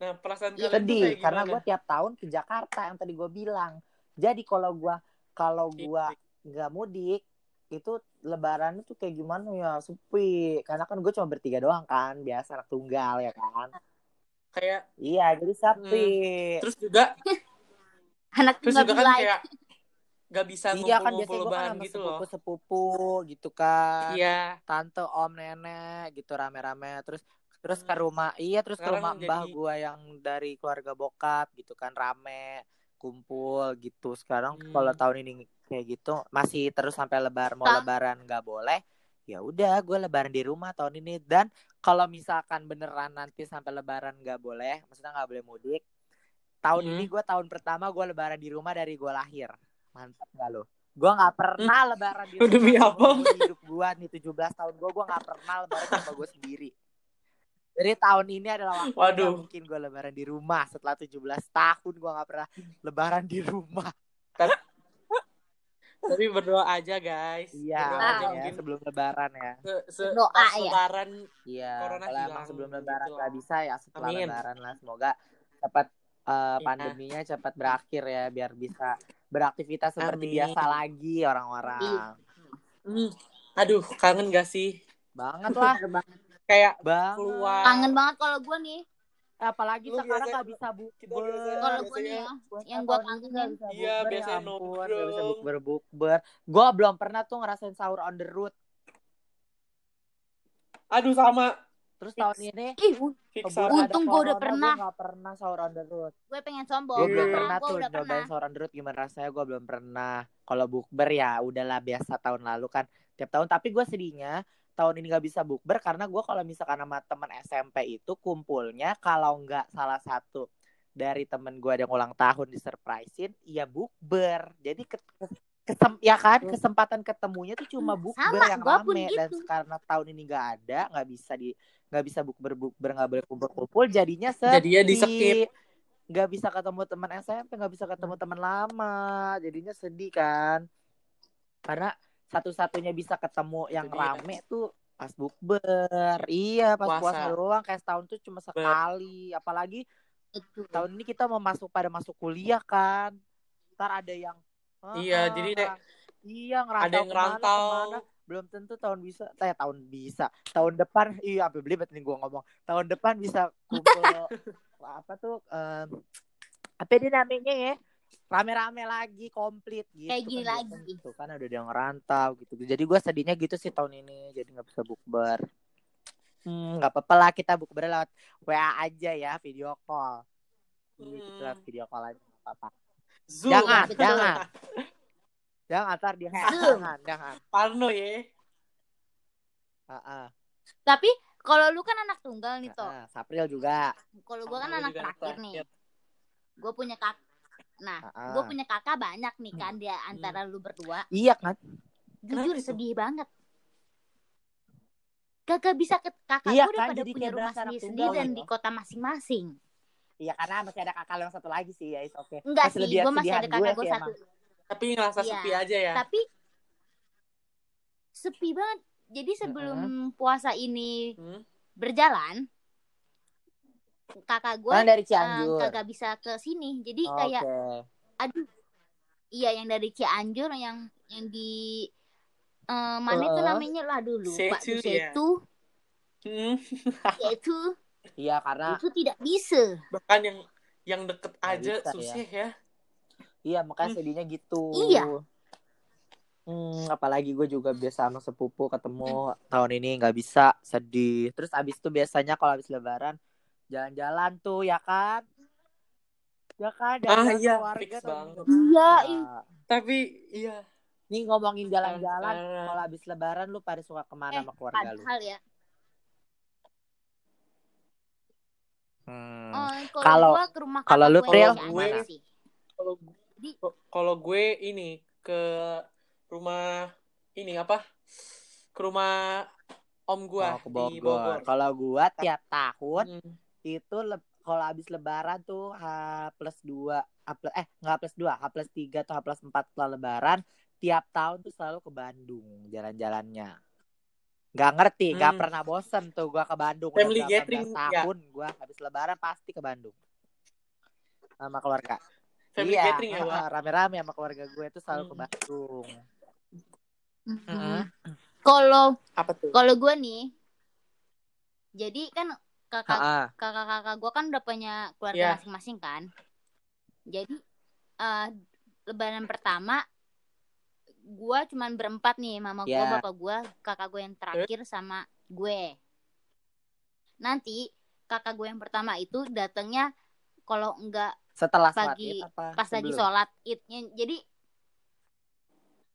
nah perasaan Iya, kalian tuh sedih kayak karena gue tiap tahun ke Jakarta yang tadi gue bilang. Jadi kalau gue kalau gue nggak mudik itu lebaran itu kayak gimana ya? Sepi. Karena kan gue cuma bertiga doang kan biasa anak tunggal ya kan? Kayak iya jadi sepi. Terus juga anak terus juga kan kayak nggak bisa iya kan biasanya gue kan lebaran sama gitu loh. sepupu sepupu gitu kan. Iya. Tante om nenek gitu rame-rame. Terus terus ke Hmm. rumah iya terus ke Sekarang rumah mbah jadi- gua yang dari keluarga bokap gitu kan rame kumpul gitu sekarang Hmm. kalau tahun ini kayak gitu masih terus sampai lebar mau lebaran nggak boleh ya udah gue lebaran di rumah tahun ini dan kalau misalkan beneran nanti sampai lebaran nggak boleh maksudnya nggak boleh mudik tahun Hmm. ini gue tahun pertama gue lebaran di rumah dari gue lahir mantap nggak lo gue nggak pernah lebaran di rumah Demi apa? hidup hidup gue nih 17 tahun gue gue nggak pernah lebaran sama gue sendiri jadi tahun ini adalah waktu Waduh. mungkin gue lebaran di rumah setelah 17 tahun gue nggak pernah lebaran di rumah tapi berdoa aja guys iya berdoa aja ya, mungkin sebelum lebaran ya se, se Doa ya. lebaran iya Corona kalau emang hilang sebelum gitu lebaran loh. nggak bisa ya setelah Amin. lebaran lah semoga cepat Iya. pandeminya cepat berakhir ya biar bisa beraktivitas seperti Amin. biasa lagi orang-orang aduh kangen gak sih banget lah. Kayak banget keluar kangen banget kalau gue nih apalagi Lu sekarang biasa- nggak bisa bukber biasa- kalau gue nih biasanya- ya yang kangenin. bisa Iya, bukber, ya ampun, nongkrong. nggak bisa bukber bukber gue belum pernah tuh ngerasain sahur on the road aduh sama terus Fix. tahun ini ih Untung gua udah pernah. Gue gak pernah sahur on the road. gue pengen sombong Gue belum Iya. pernah Gua tuh udah nyobain pernah sahur on the road. Gimana rasanya gue belum pernah. Kalau bukber ya udahlah biasa tahun lalu kan. Tiap tahun. Tapi gue sedihnya tahun ini gak bisa bukber. Karena gue kalau misalkan sama temen SMP itu kumpulnya. Kalau nggak salah satu dari temen gue ada yang ulang tahun disurprisein. Ya bukber. Jadi ke, ke- kesem, ya kan kesempatan ketemunya tuh cuma bukber Sama, yang rame dan gitu. karena tahun ini nggak ada nggak bisa di nggak bisa bukber bukber nggak boleh kumpul kumpul jadinya sepi Jadinya di-skip. nggak bisa ketemu teman SMP nggak bisa ketemu teman lama jadinya sedih kan karena satu-satunya bisa ketemu yang dia. rame tuh pas bukber iya pas Puasa. puasa doang kayak setahun tuh cuma sekali apalagi Itu. tahun ini kita mau masuk pada masuk kuliah kan ntar ada yang Iya, "Ah, jadi kayak iya ngerantau ada yang ke mana, ngerantau. ke mana. belum tentu tahun bisa eh tahun bisa tahun depan iya apa beli nih gua ngomong tahun depan bisa kumpul apa tuh em, apa dia namanya ya rame-rame lagi komplit gitu Kayak gini kan, lagi. gitu kan ada yang ngerantau gitu jadi gue sedihnya gitu sih tahun ini jadi nggak bisa bukber hmm nggak apa-apa lah kita bukber lewat WA aja ya video call Iya, kita Hmm. lewat video call aja nggak apa-apa Zoom. Jangan, jangan. jangan ntar dia jangan jangan Parno ya. Heeh, Tapi kalau lu kan anak tunggal nih toh. heeh. Sapril juga Kalau gua kan anak juga terakhir nih. Gue punya kak. Nah, Heeh. gue punya kakak banyak nih kan dia antara lu berdua. iya kan Jujur Kenapa sedih banget. Kagak bisa ke kakak Iya gue udah kan, pada jadi punya rumah sendiri-sendiri dan gitu. di kota masing-masing. iya karena masih ada kakak lu yang satu lagi sih ya oke Enggak Masih sih, gue masih ada kakak gue satu. Tapi ngerasa Iya. sepi aja ya. Tapi sepi banget. Jadi sebelum puasa ini Hmm? berjalan, kakak gue Kan dari eh, Cianjur kagak bisa ke sini. Jadi Oke. kayak aduh iya yang dari Cianjur yang yang di eh, mana itu Heeh. namanya lah dulu Pak ya. Setu Hmm. Setu iya karena itu tidak bisa Bahkan yang yang deket Nggak aja bisa, susah ya. iya makanya Hmm. sedihnya gitu Iya. Hmm, apalagi gue juga biasa sama sepupu ketemu tahun ini nggak bisa sedih. Terus abis itu biasanya kalau abis lebaran jalan-jalan tuh ya kan? Ya kan? Ah, jalan-jalan iya, keluarga fix tuh banget. Iya, bisa. Tapi iya. Nih ngomongin jalan-jalan, Parah. kalau abis lebaran lu pada suka ke mana Eh, sama keluarga lu? ya Hmm. eh, Kalau- kalau gua ke rumah kalau kakak lu, gue Pril, gimana? sih. Kalau gue ini ke rumah ini apa? Ke rumah om gua Oh, ke di Bogor. Bogor. Kalau gua tiap tahun Hmm. Itu le- kalau habis lebaran tuh H plus 2 H plus, eh nggak plus 2 H plus 3 atau H plus 4 setelah lebaran tiap tahun tuh selalu ke Bandung jalan-jalannya nggak ngerti nggak Hmm. pernah bosen tuh gua ke Bandung Family Udah gathering, ya. tahun gua habis lebaran pasti ke Bandung sama keluarga Family iya gathering ya, Wak? rame-rame sama keluarga gue tuh selalu ke Hmm. Bandung Mhm. Heeh. Kalau Apa tuh? kalau gue nih, jadi kan kakak Heeh. kakak-kakak gue kan udah punya keluarga Iya. masing-masing kan. Jadi eh lebaran pertama gue cuman berempat nih, mama gue, Iya. bapak gue, kakak gue yang terakhir sama gue. Nanti kakak gue yang pertama itu datangnya kalau enggak setelah sholat Pagi- id apa pas lagi sebelum? sholat idnya jadi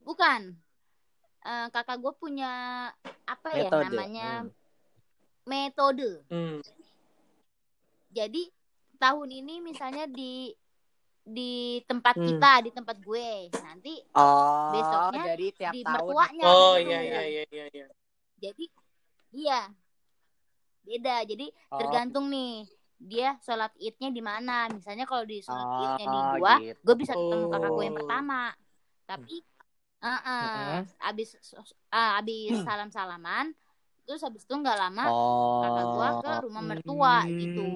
bukan Eh, kakak gue punya apa ya Metode. namanya Hmm. Metode Hmm. jadi tahun ini misalnya di di tempat Hmm. kita di tempat gue nanti oh Besoknya jadi tiap di tahun mertuanya Oh gitu. iya iya iya iya iya. jadi iya beda jadi Oh, tergantung nih dia sholat idnya di mana misalnya kalau di sholat Oh, idnya di gua gitu. gue bisa ketemu kakak gue yang Oh. pertama tapi eh Mm-mm. abis ah, abis salam salaman terus habis itu nggak lama oh kakak gua ke rumah mertua Hmm. gitu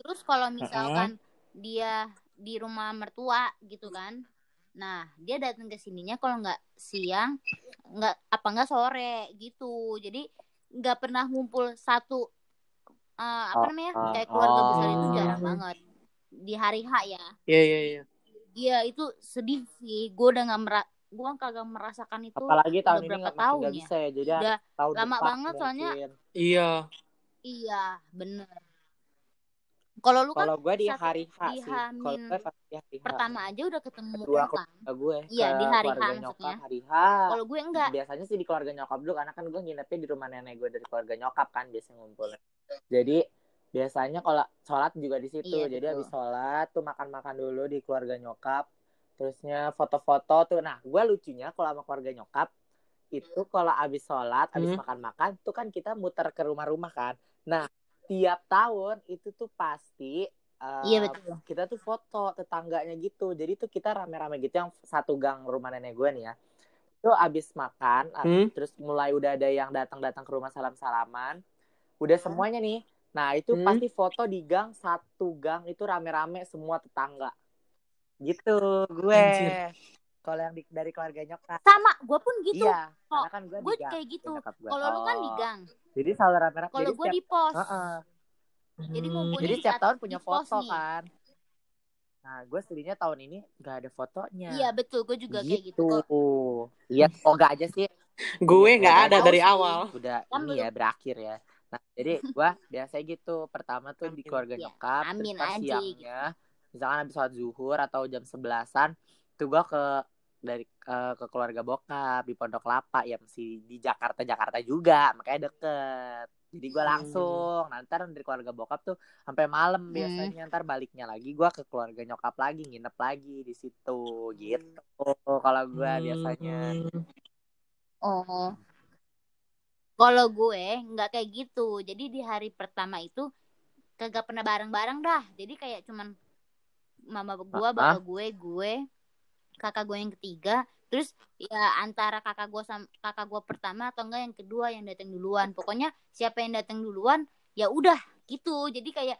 terus kalau misalkan dia di rumah mertua gitu kan nah dia datang ke sininya kalau nggak siang nggak apa nggak sore gitu jadi nggak pernah ngumpul satu eh, apa namanya oh, kayak keluarga besar itu oh. jarang banget di hari H ya Iya iya iya. Iya itu sedih sih. Gue udah nggak gue kagak merasakan itu. apalagi tahun udah ini berapa tahun ya? bisa ya jadi Udah tahun lama depan banget soalnya. mungkin. Iya. Iya bener. Kalau lu kan kalau gue di hari H di sih kalau gue pasti hari H pertama aja udah ketemu Kedua kan. keluarga gue Iya, ke di hari H keluarga maksudnya. nyokap hari H Kalau gue enggak. biasanya sih di keluarga nyokap dulu karena kan gue nginepnya di rumah nenek gue dari keluarga nyokap kan biasanya ngumpulnya jadi biasanya kalau sholat juga di situ Iya, jadi betul. habis sholat tuh makan-makan dulu di keluarga nyokap terusnya foto-foto tuh nah gue lucunya kalau sama keluarga nyokap itu kalau habis sholat habis Hmm. makan-makan tuh kan kita muter ke rumah-rumah kan nah tiap tahun itu tuh pasti eh, Iya betul. kita tuh foto tetangganya gitu. Jadi tuh kita rame-rame gitu yang satu gang rumah nenek gue nih ya. Itu abis makan, Hmm? terus mulai udah ada yang datang-datang ke rumah salam-salaman. Udah semuanya nih. Nah, itu Hmm. pasti foto di gang satu gang itu rame-rame semua tetangga. Gitu gue. Kalau yang di- dari keluarga nyokap. Sama, gue pun gitu. Iya, Kok kan gue gue kayak gitu. Kalau lu kan di Oh. gang. Jadi selalu rame-rame. Kalau gue di pos. Heeh. Jadi Hmm. ngumpulnya Jadi di setiap tahun punya foto nih. kan. Nah, gue sedihnya tahun ini gak ada fotonya. Iya betul, gue juga kayak gitu. gitu. kok. Iya, semoga aja sih Gue nggak Nggak ada dari sih. awal. udah Kan ini ya berakhir ya. Nah, jadi gue biasanya gitu. Pertama tuh di keluarga Ya, nyokap, amin terus pas aja. siangnya, misalkan habis sholat zuhur atau jam sebelasan, tuh gue ke dari eh, ke keluarga bokap di Pondok Lapa ya masih di Jakarta Jakarta juga makanya deket jadi gue Hmm. langsung nanti dari keluarga bokap tuh sampai malam Hmm. biasanya ntar baliknya lagi gue ke keluarga nyokap lagi nginep lagi di situ gitu kalau gue biasanya Hmm. Oh. Kalau gue nggak kayak gitu. Jadi di hari pertama itu kagak pernah bareng-bareng dah. Jadi kayak cuman mama gue, Ah, bapak gue, gue, kakak gue yang ketiga. Terus ya antara kakak gue sama kakak gue pertama atau enggak yang kedua yang datang duluan. Pokoknya siapa yang datang duluan ya udah gitu. Jadi kayak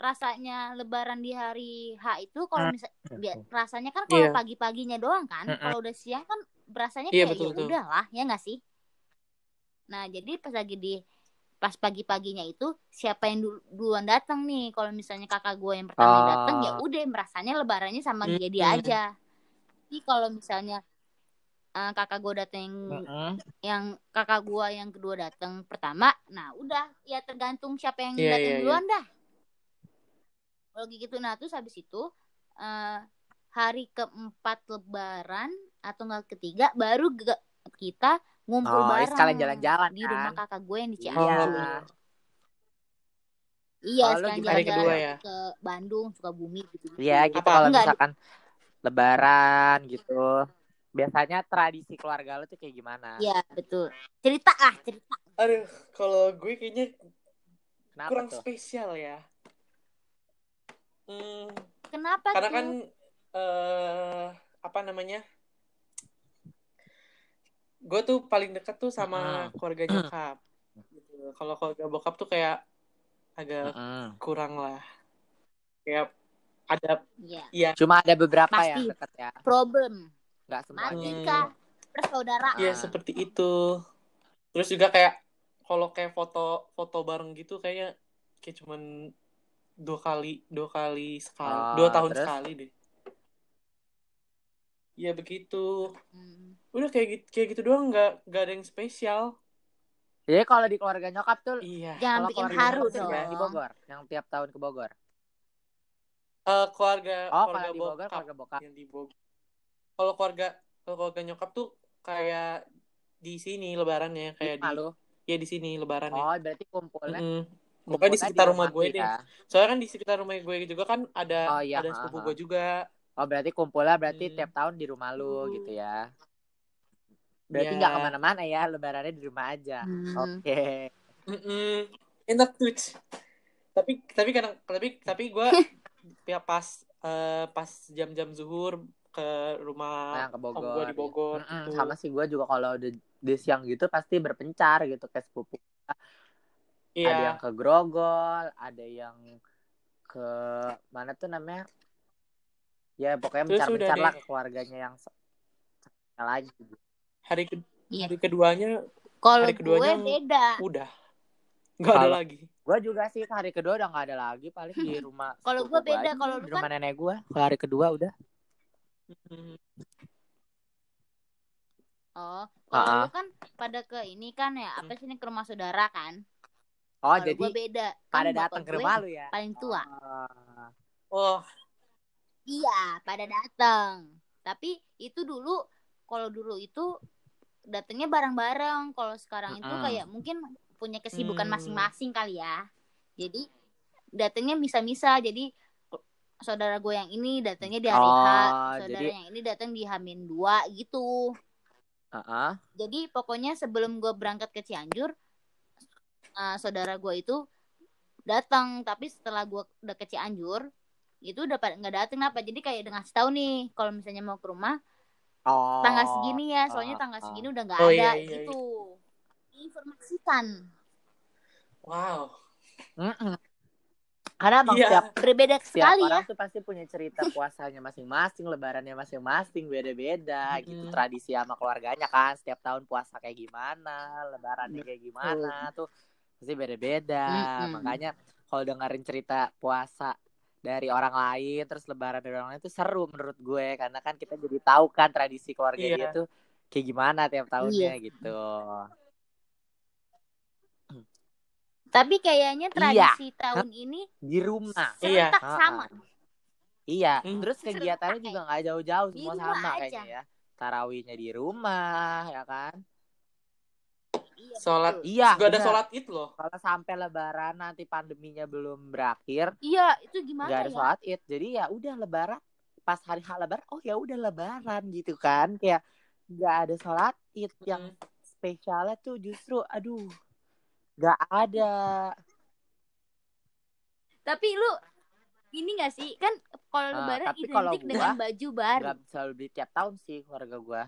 rasanya lebaran di hari H itu kalau misal Biar- rasanya kan kalau Iya. pagi-paginya doang kan Mm-mm. kalau udah siang kan berasanya Iya, kayak betul, ya betul. udah lah ya nggak sih nah jadi pas lagi di pas pagi-paginya itu siapa yang dulu- duluan datang nih kalau misalnya kakak gue yang pertama yang datang ya Ah. udah merasanya lebarannya sama dia dia aja jadi kalau misalnya eh, kakak gue datang yang, Mm-mm. yang kakak gue yang kedua datang pertama nah udah ya tergantung siapa yang Iya, datang iya, iya. duluan dah kalau gitu nah terus habis itu eh, hari keempat lebaran atau enggak ketiga baru kita ngumpul Oh, bareng sekalian jalan-jalan di kan? rumah kakak gue yang di Iya. Cianjur iya Kalau lu sekalian jalan-jalan ya? ke Bandung Sukabumi gitu Iya gitu Apa? kalau Enggak, misalkan lebaran gitu. Biasanya tradisi keluarga lu tuh kayak gimana? Iya betul cerita ah cerita Aduh, kalau gue kayaknya Kenapa kurang tuh? spesial ya. Hmm, kenapa karena tuh kan eh apa namanya? Gue tuh paling dekat tuh sama keluarga nyokap. Gitu. Kalau keluarga bokap tuh kayak agak Mm-mm. kurang lah. Kayak ada Iya. ya Cuma ada beberapa Pasti. yang deket ya, problem nggak semuanya. Matika persaudaraan ya Ah. seperti itu. Terus juga kayak kalau kayak foto foto bareng gitu kayaknya kayak cuman dua kali dua kali sekali Oh, dua tahun terus? sekali deh. Ya begitu. Hmm. Udah kayak gitu kayak gitu doang nggak nggak ada yang spesial. Jadi kalau di keluarga nyokap tuh, Iya. jangan bikin keluarga haru dong ya, di Bogor, yang tiap tahun ke Bogor. Eh, keluarga Oh, keluarga kalau di Bogor, bokap keluarga bokap. yang di Bogor. Kalau keluarga kalau keluarga nyokap tuh kayak di sini lebarannya kayak di Malu. ya di sini lebarannya. Oh, berarti kumpulnya. Mm-mm. kumpulnya Pokoknya di sekitar rumah gue deh. ya. Soalnya kan di sekitar rumah gue juga kan ada Oh, iya, ada sepupu gue juga. Oh, berarti kumpulnya berarti Hmm. tiap tahun di rumah lu Hmm. gitu ya. Berarti Iya. nggak ke mana-mana ya, lebarannya di rumah aja. Hmm. Oke. Mm-mm. Enak tuh. Tapi tapi kadang tapi tapi gue ya pas eh, pas jam-jam zuhur ke rumah Nah, ke om Bogor. gue di Bogor Mm-mm, gitu. Sama sih gue juga kalau udah di siang gitu pasti berpencar gitu ke sepupu. Iya. Ada yang ke Grogol, ada yang ke mana tuh namanya? Ya pokoknya mencar-mencar lah ke keluarganya yang lagi. Hari ke- Iya. hari keduanya Kalau Hari gue keduanya beda. udah nggak ada lagi. Gue juga sih hari kedua udah nggak ada lagi paling di rumah. Kalau gua beda, kalau di lu rumah kan- nenek gue. Kalau hari kedua udah. Oh, kalau lu kan pada ke ini kan ya, apa sih ini ke rumah saudara kan? Oh Kalau jadi gue beda. Kan pada datang ke gue rumah lu ya? paling tua. Ah. Oh, Iya, pada datang. Tapi itu dulu kalau dulu itu datangnya bareng-bareng. Kalau sekarang itu Mm-mm. kayak mungkin punya kesibukan Hmm. masing-masing kali ya. Jadi datangnya misa-misa. Jadi saudara gue yang ini datangnya di hari H, Oh, saudara jadi- yang ini datang di Hamin 2 gitu. Ah-ah. Jadi pokoknya sebelum gue berangkat ke Cianjur, eh, saudara gue itu datang tapi setelah gue udah ke Cianjur itu udah pada nggak dateng apa jadi kayak dengan tahu nih kalau misalnya mau ke rumah Oh. tanggal segini ya soalnya oh, tanggal oh. segini udah nggak Oh, ada iya, iya, gitu informasikan Wow. Mm-mm. Karena Iya. setiap berbeda setiap sekali ya orang tuh pasti punya cerita puasanya masing-masing, lebarannya masing-masing, beda-beda gitu Mm-mm. tradisi sama keluarganya kan. Setiap tahun puasa kayak gimana, lebarannya kayak gimana tuh pasti beda-beda. Mm-mm. Makanya kalau dengerin cerita puasa dari orang lain terus lebaran dari orang lain itu seru menurut gue karena kan kita jadi tahu kan tradisi keluarga Iya. dia tuh kayak gimana tiap tahunnya gitu. tapi kayaknya Iya. tradisi tahun ini Di rumah. Iya. serentak Ah, sama. Iya, Hmm. terus kegiatannya juga nggak jauh-jauh, semua sama aja. kayaknya ya. Tarawihnya di rumah, ya kan? Iya, Sholat. betul. Iya, Juga ada sholat id loh. Kalau sampai lebaran nanti pandeminya belum berakhir, iya itu gimana nggak ada ya sholat id. Jadi ya udah lebaran, pas hari H lebaran, oh ya udah lebaran gitu kan. Kayak nggak ada sholat id. Yang Mm. spesialnya tuh justru, aduh, nggak ada. tapi lu ini gak sih kan kalau Ah, lebaran kalau identik gua dengan baju baru Nggak selalu beli tiap tahun sih keluarga gua.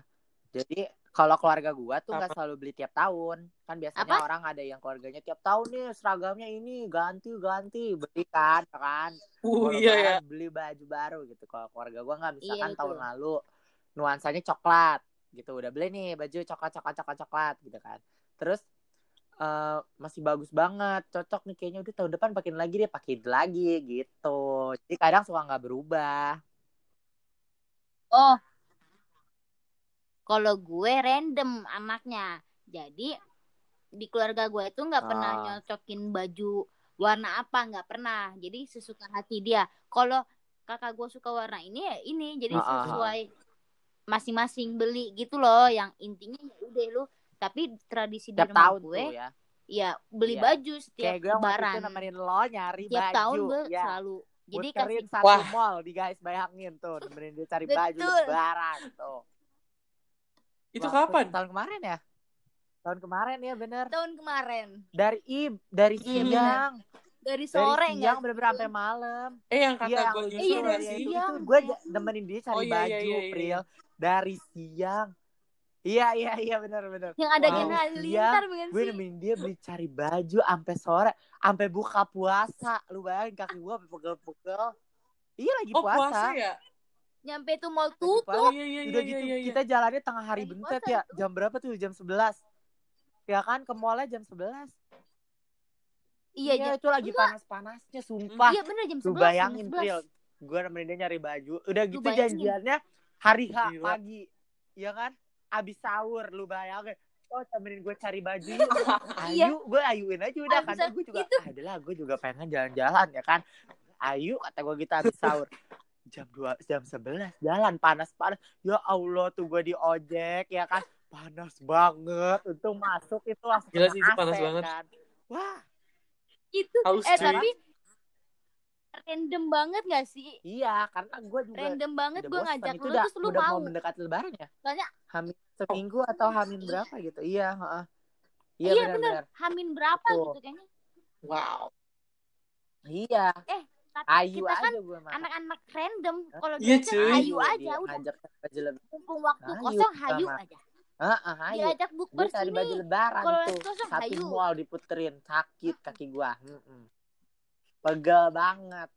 Jadi kalau keluarga gua tuh nggak selalu beli tiap tahun. Kan biasanya Apa? orang ada yang keluarganya tiap tahun nih seragamnya ini ganti ganti beli kan, ya kan. Uh, Kalau iya ya. lebaran beli baju baru gitu. Kalau keluarga gua nggak misalkan Iya, tahun lalu nuansanya coklat gitu. Udah beli nih baju coklat coklat coklat coklat gitu kan. Terus eh, masih bagus banget, cocok nih kayaknya udah tahun depan pakein lagi deh, pakein lagi gitu. Jadi kadang suka nggak berubah. oh kalau gue random anaknya jadi di keluarga gue itu nggak pernah Ah. nyocokin baju warna apa nggak pernah jadi sesuka hati dia kalau kakak gue suka warna ini ya ini jadi Ah, ah, sesuai masing-masing beli gitu loh yang intinya ya udah lu tapi tradisi di rumah tahun gue tuh ya. ya beli Iya. baju setiap Kayak gue lebaran nemenin lo nyari tiap baju. tahun gue ya. selalu jadi kasih satu Wah. mall di guys bayangin tuh nemenin dia cari baju lebaran tuh. Itu Waktu kapan? Tahun kemarin ya? Tahun kemarin ya bener. tahun kemarin Dari ib, dari Iya, siang, dari dari sore siang nggak bener-bener sampai malam. Eh yang kata Iya, yang gue justru Iya, dari sih? siang. itu gue nemenin dia cari Oh, iya, baju, iya, iya, iya. Pril. Dari siang. Iya, iya, iya bener-bener. yang ada Wow. Halilintar bukan gue sih nemenin dia beli cari baju sampai sore sampai buka puasa lu bayangin kaki gue sampai pegel-pegel iya lagi Oh puasa, puasa ya? Nyampe tuh mau Lagi tutup. Oh iya iya udah iya gitu iya. iya. kita jalannya tengah hari bentet ya. itu. jam berapa tuh? Jam 11 ya kan? Ke mallnya jam 11 iya iya itu lagi panas-panasnya sumpah. Iya bener jam lu 11 bayangin jam 11. Pril. Gue nemenin dia nyari baju. Udah gitu bayangin. janjiannya hari H pagi. Ya kan? Abis sahur lu bayangin. Oh temenin gue cari baju yuk. Iya. ayu gue ayuin aja udah. Abis kan sahur, gue juga itu. ah, adalah gue juga pengen jalan-jalan ya kan? Ayu kata gue kita abis sahur jam 2 jam 11 jalan panas-panas ya Allah tuh gue di ojek ya kan? Panas banget untung masuk itu langsung Gila sih, itu panas AC, banget. kan. wah. Itu Haus, eh tapi random banget gak sih? Iya karena gue juga random banget gue ngajak itu lu udah, terus lu udah mau mau. mendekati lebaran ya? Soalnya- hamin seminggu atau hamin berapa gitu? Iya heeh. iya Iya, benar-benar hamin berapa Betul. gitu kayaknya. Wow. iya tapi ayu kita kan aja gue mah. anak-anak random. Kalau Iya, diajak cuy. hayu aja udah. ngajak baju lebaran mumpung waktu Hayu kosong hayu sama. aja. Heeh hayu. Diajak gue bukber cari baju sini lebaran Kalau tuh. kosong, satu hayu. mall diputerin sakit kaki gua. Mm-mm. pegel banget.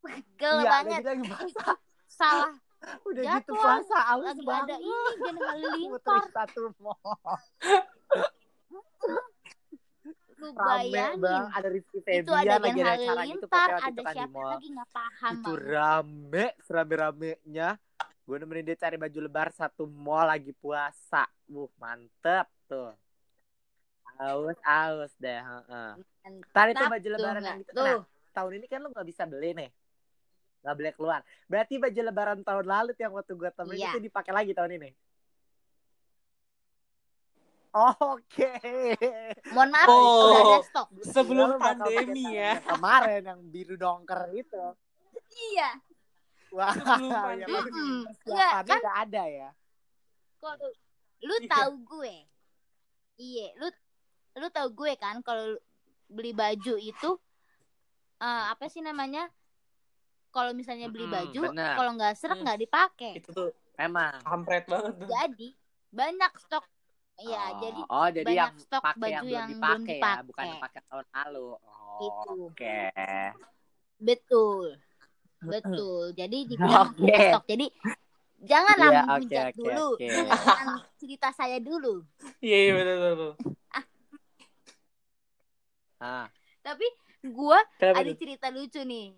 Pegel iya banget. udah gitu lagi puasa salah udah Jadwal. gitu puasa aus lagi banget. ada ini Halilintar muterin satu mall lu bayangin bang ada Rizky itu ada Febian lagi ada acara gitu ada itu kan siapa mall lagi nggak paham itu rame serame-ramenya gue nemenin dia cari baju lebar satu mall lagi puasa uh mantep tuh aus aus deh heeh. Tadi tuh baju lebaran yang gitu. Tuh. Nah, tahun ini kan lu nggak bisa beli nih. Nggak boleh keluar. Berarti baju lebaran tahun lalu yang waktu gue temenin Iya. itu dipakai lagi tahun ini. Oke. mohon maaf Oh. udah ada stok Sebelum Lu bakal pakai pandemi ya. Kemarin yang biru dongker itu. iya Wah, Sebelum ya pandemi. Enggak, kan? udah ada ya. kalau lu Iya. tahu gue iya lu lu tahu gue kan kalau beli baju itu eh, apa sih namanya? Kalau misalnya beli baju, kalau nggak serak Hmm. nggak dipakai. Itu tuh Emang. kampret banget tuh. Jadi banyak stok. Ya, oh, jadi oh jadi banyak yang stok pakai baju yang belum yang belum dipakai ya, dipakai. bukan yang pakai tahun lalu. Oh, Itu. Oke. betul. Betul. Jadi dibilang Oke. punya stok. Jadi janganlah Iya, oke, menghujat oke, dulu. oke. Dengarkan cerita saya dulu. Iya, iya betul betul. Ah, Tapi gua Kenapa ada cerita lucu nih.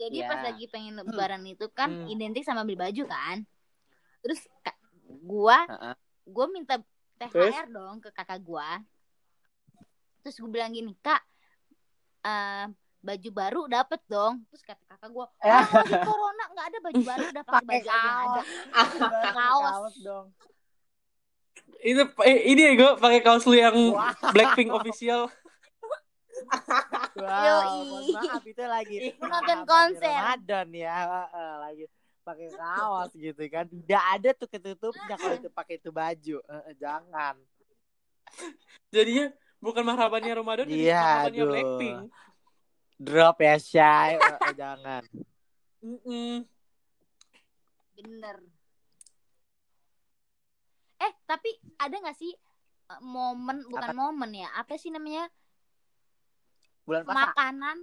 Jadi Iya. pas lagi pengen lebaran itu kan Hmm. identik sama beli baju kan. Terus gua Heeh. gua minta THR dong ke kakak gua. Terus gue bilang gini, "Kak, eh, baju baru dapet dong." Terus kata kakak gua, Eh. "Ah, lagi corona nggak ada baju baru, udah pakai baju aja yang ada." Baru Kaos. dong. Ini eh, ini ya gue pakai kaos lu yang Wah. Blackpink official. Wow, Yoi. maaf itu lagi Menonton konser. Ramadan ya, heeh, lagi pakai kaos gitu kan. Tidak ada tuh ketutupnya kalau itu pakai itu baju. Heeh, jangan. Jadinya bukan mahrabannya Ramadan, jadi Iya, mahrabannya aduh. Blackpink. Drop ya, Shay. Heeh, jangan. Mm-mm. Bener. Eh, tapi ada nggak sih eh, momen, bukan Apa? momen ya, apa sih namanya? Bulan puasa. Makanan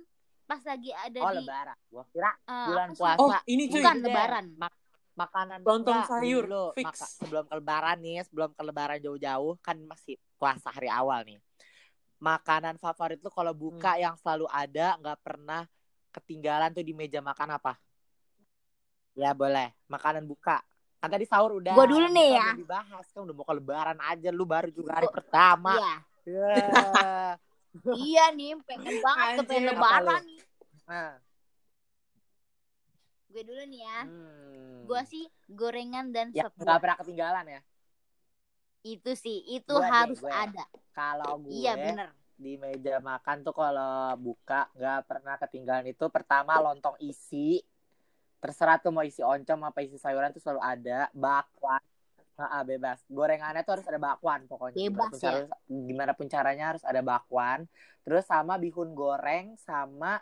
pas lagi ada Oh, di lebaran. Gua kira eh, bulan puasa. Oh, ini cuy. Bukan Deh, lebaran. mak- makanan Lontong sayur, dulu. fix. Maka- sebelum ke lebaran nih, sebelum ke lebaran jauh-jauh kan masih puasa hari awal nih. Makanan favorit lu kalau buka Hmm. yang selalu ada, nggak pernah ketinggalan tuh di meja makan apa? Ya boleh. Makanan buka. Kan tadi sahur udah. Gua dulu nih ya. udah Dibahas kan udah mau ke lebaran aja lu baru juga hari pertama. Iya. Ya. iya nih, pengen banget Anjir. lebaran nih. Nah. Gue dulu nih ya. Hmm. Gue sih gorengan dan ya nggak buah. pernah ketinggalan ya. Itu sih, itu deh, harus gue. ada. Kalau gue Iya bener. di meja makan tuh kalau buka nggak pernah ketinggalan itu pertama lontong isi terserah tuh mau isi oncom apa isi sayuran tuh selalu ada bakwan Ah, bebas gorengannya tuh harus ada bakwan pokoknya gimana Bebas pun, ya. cara, gimana pun caranya harus ada bakwan terus sama bihun goreng sama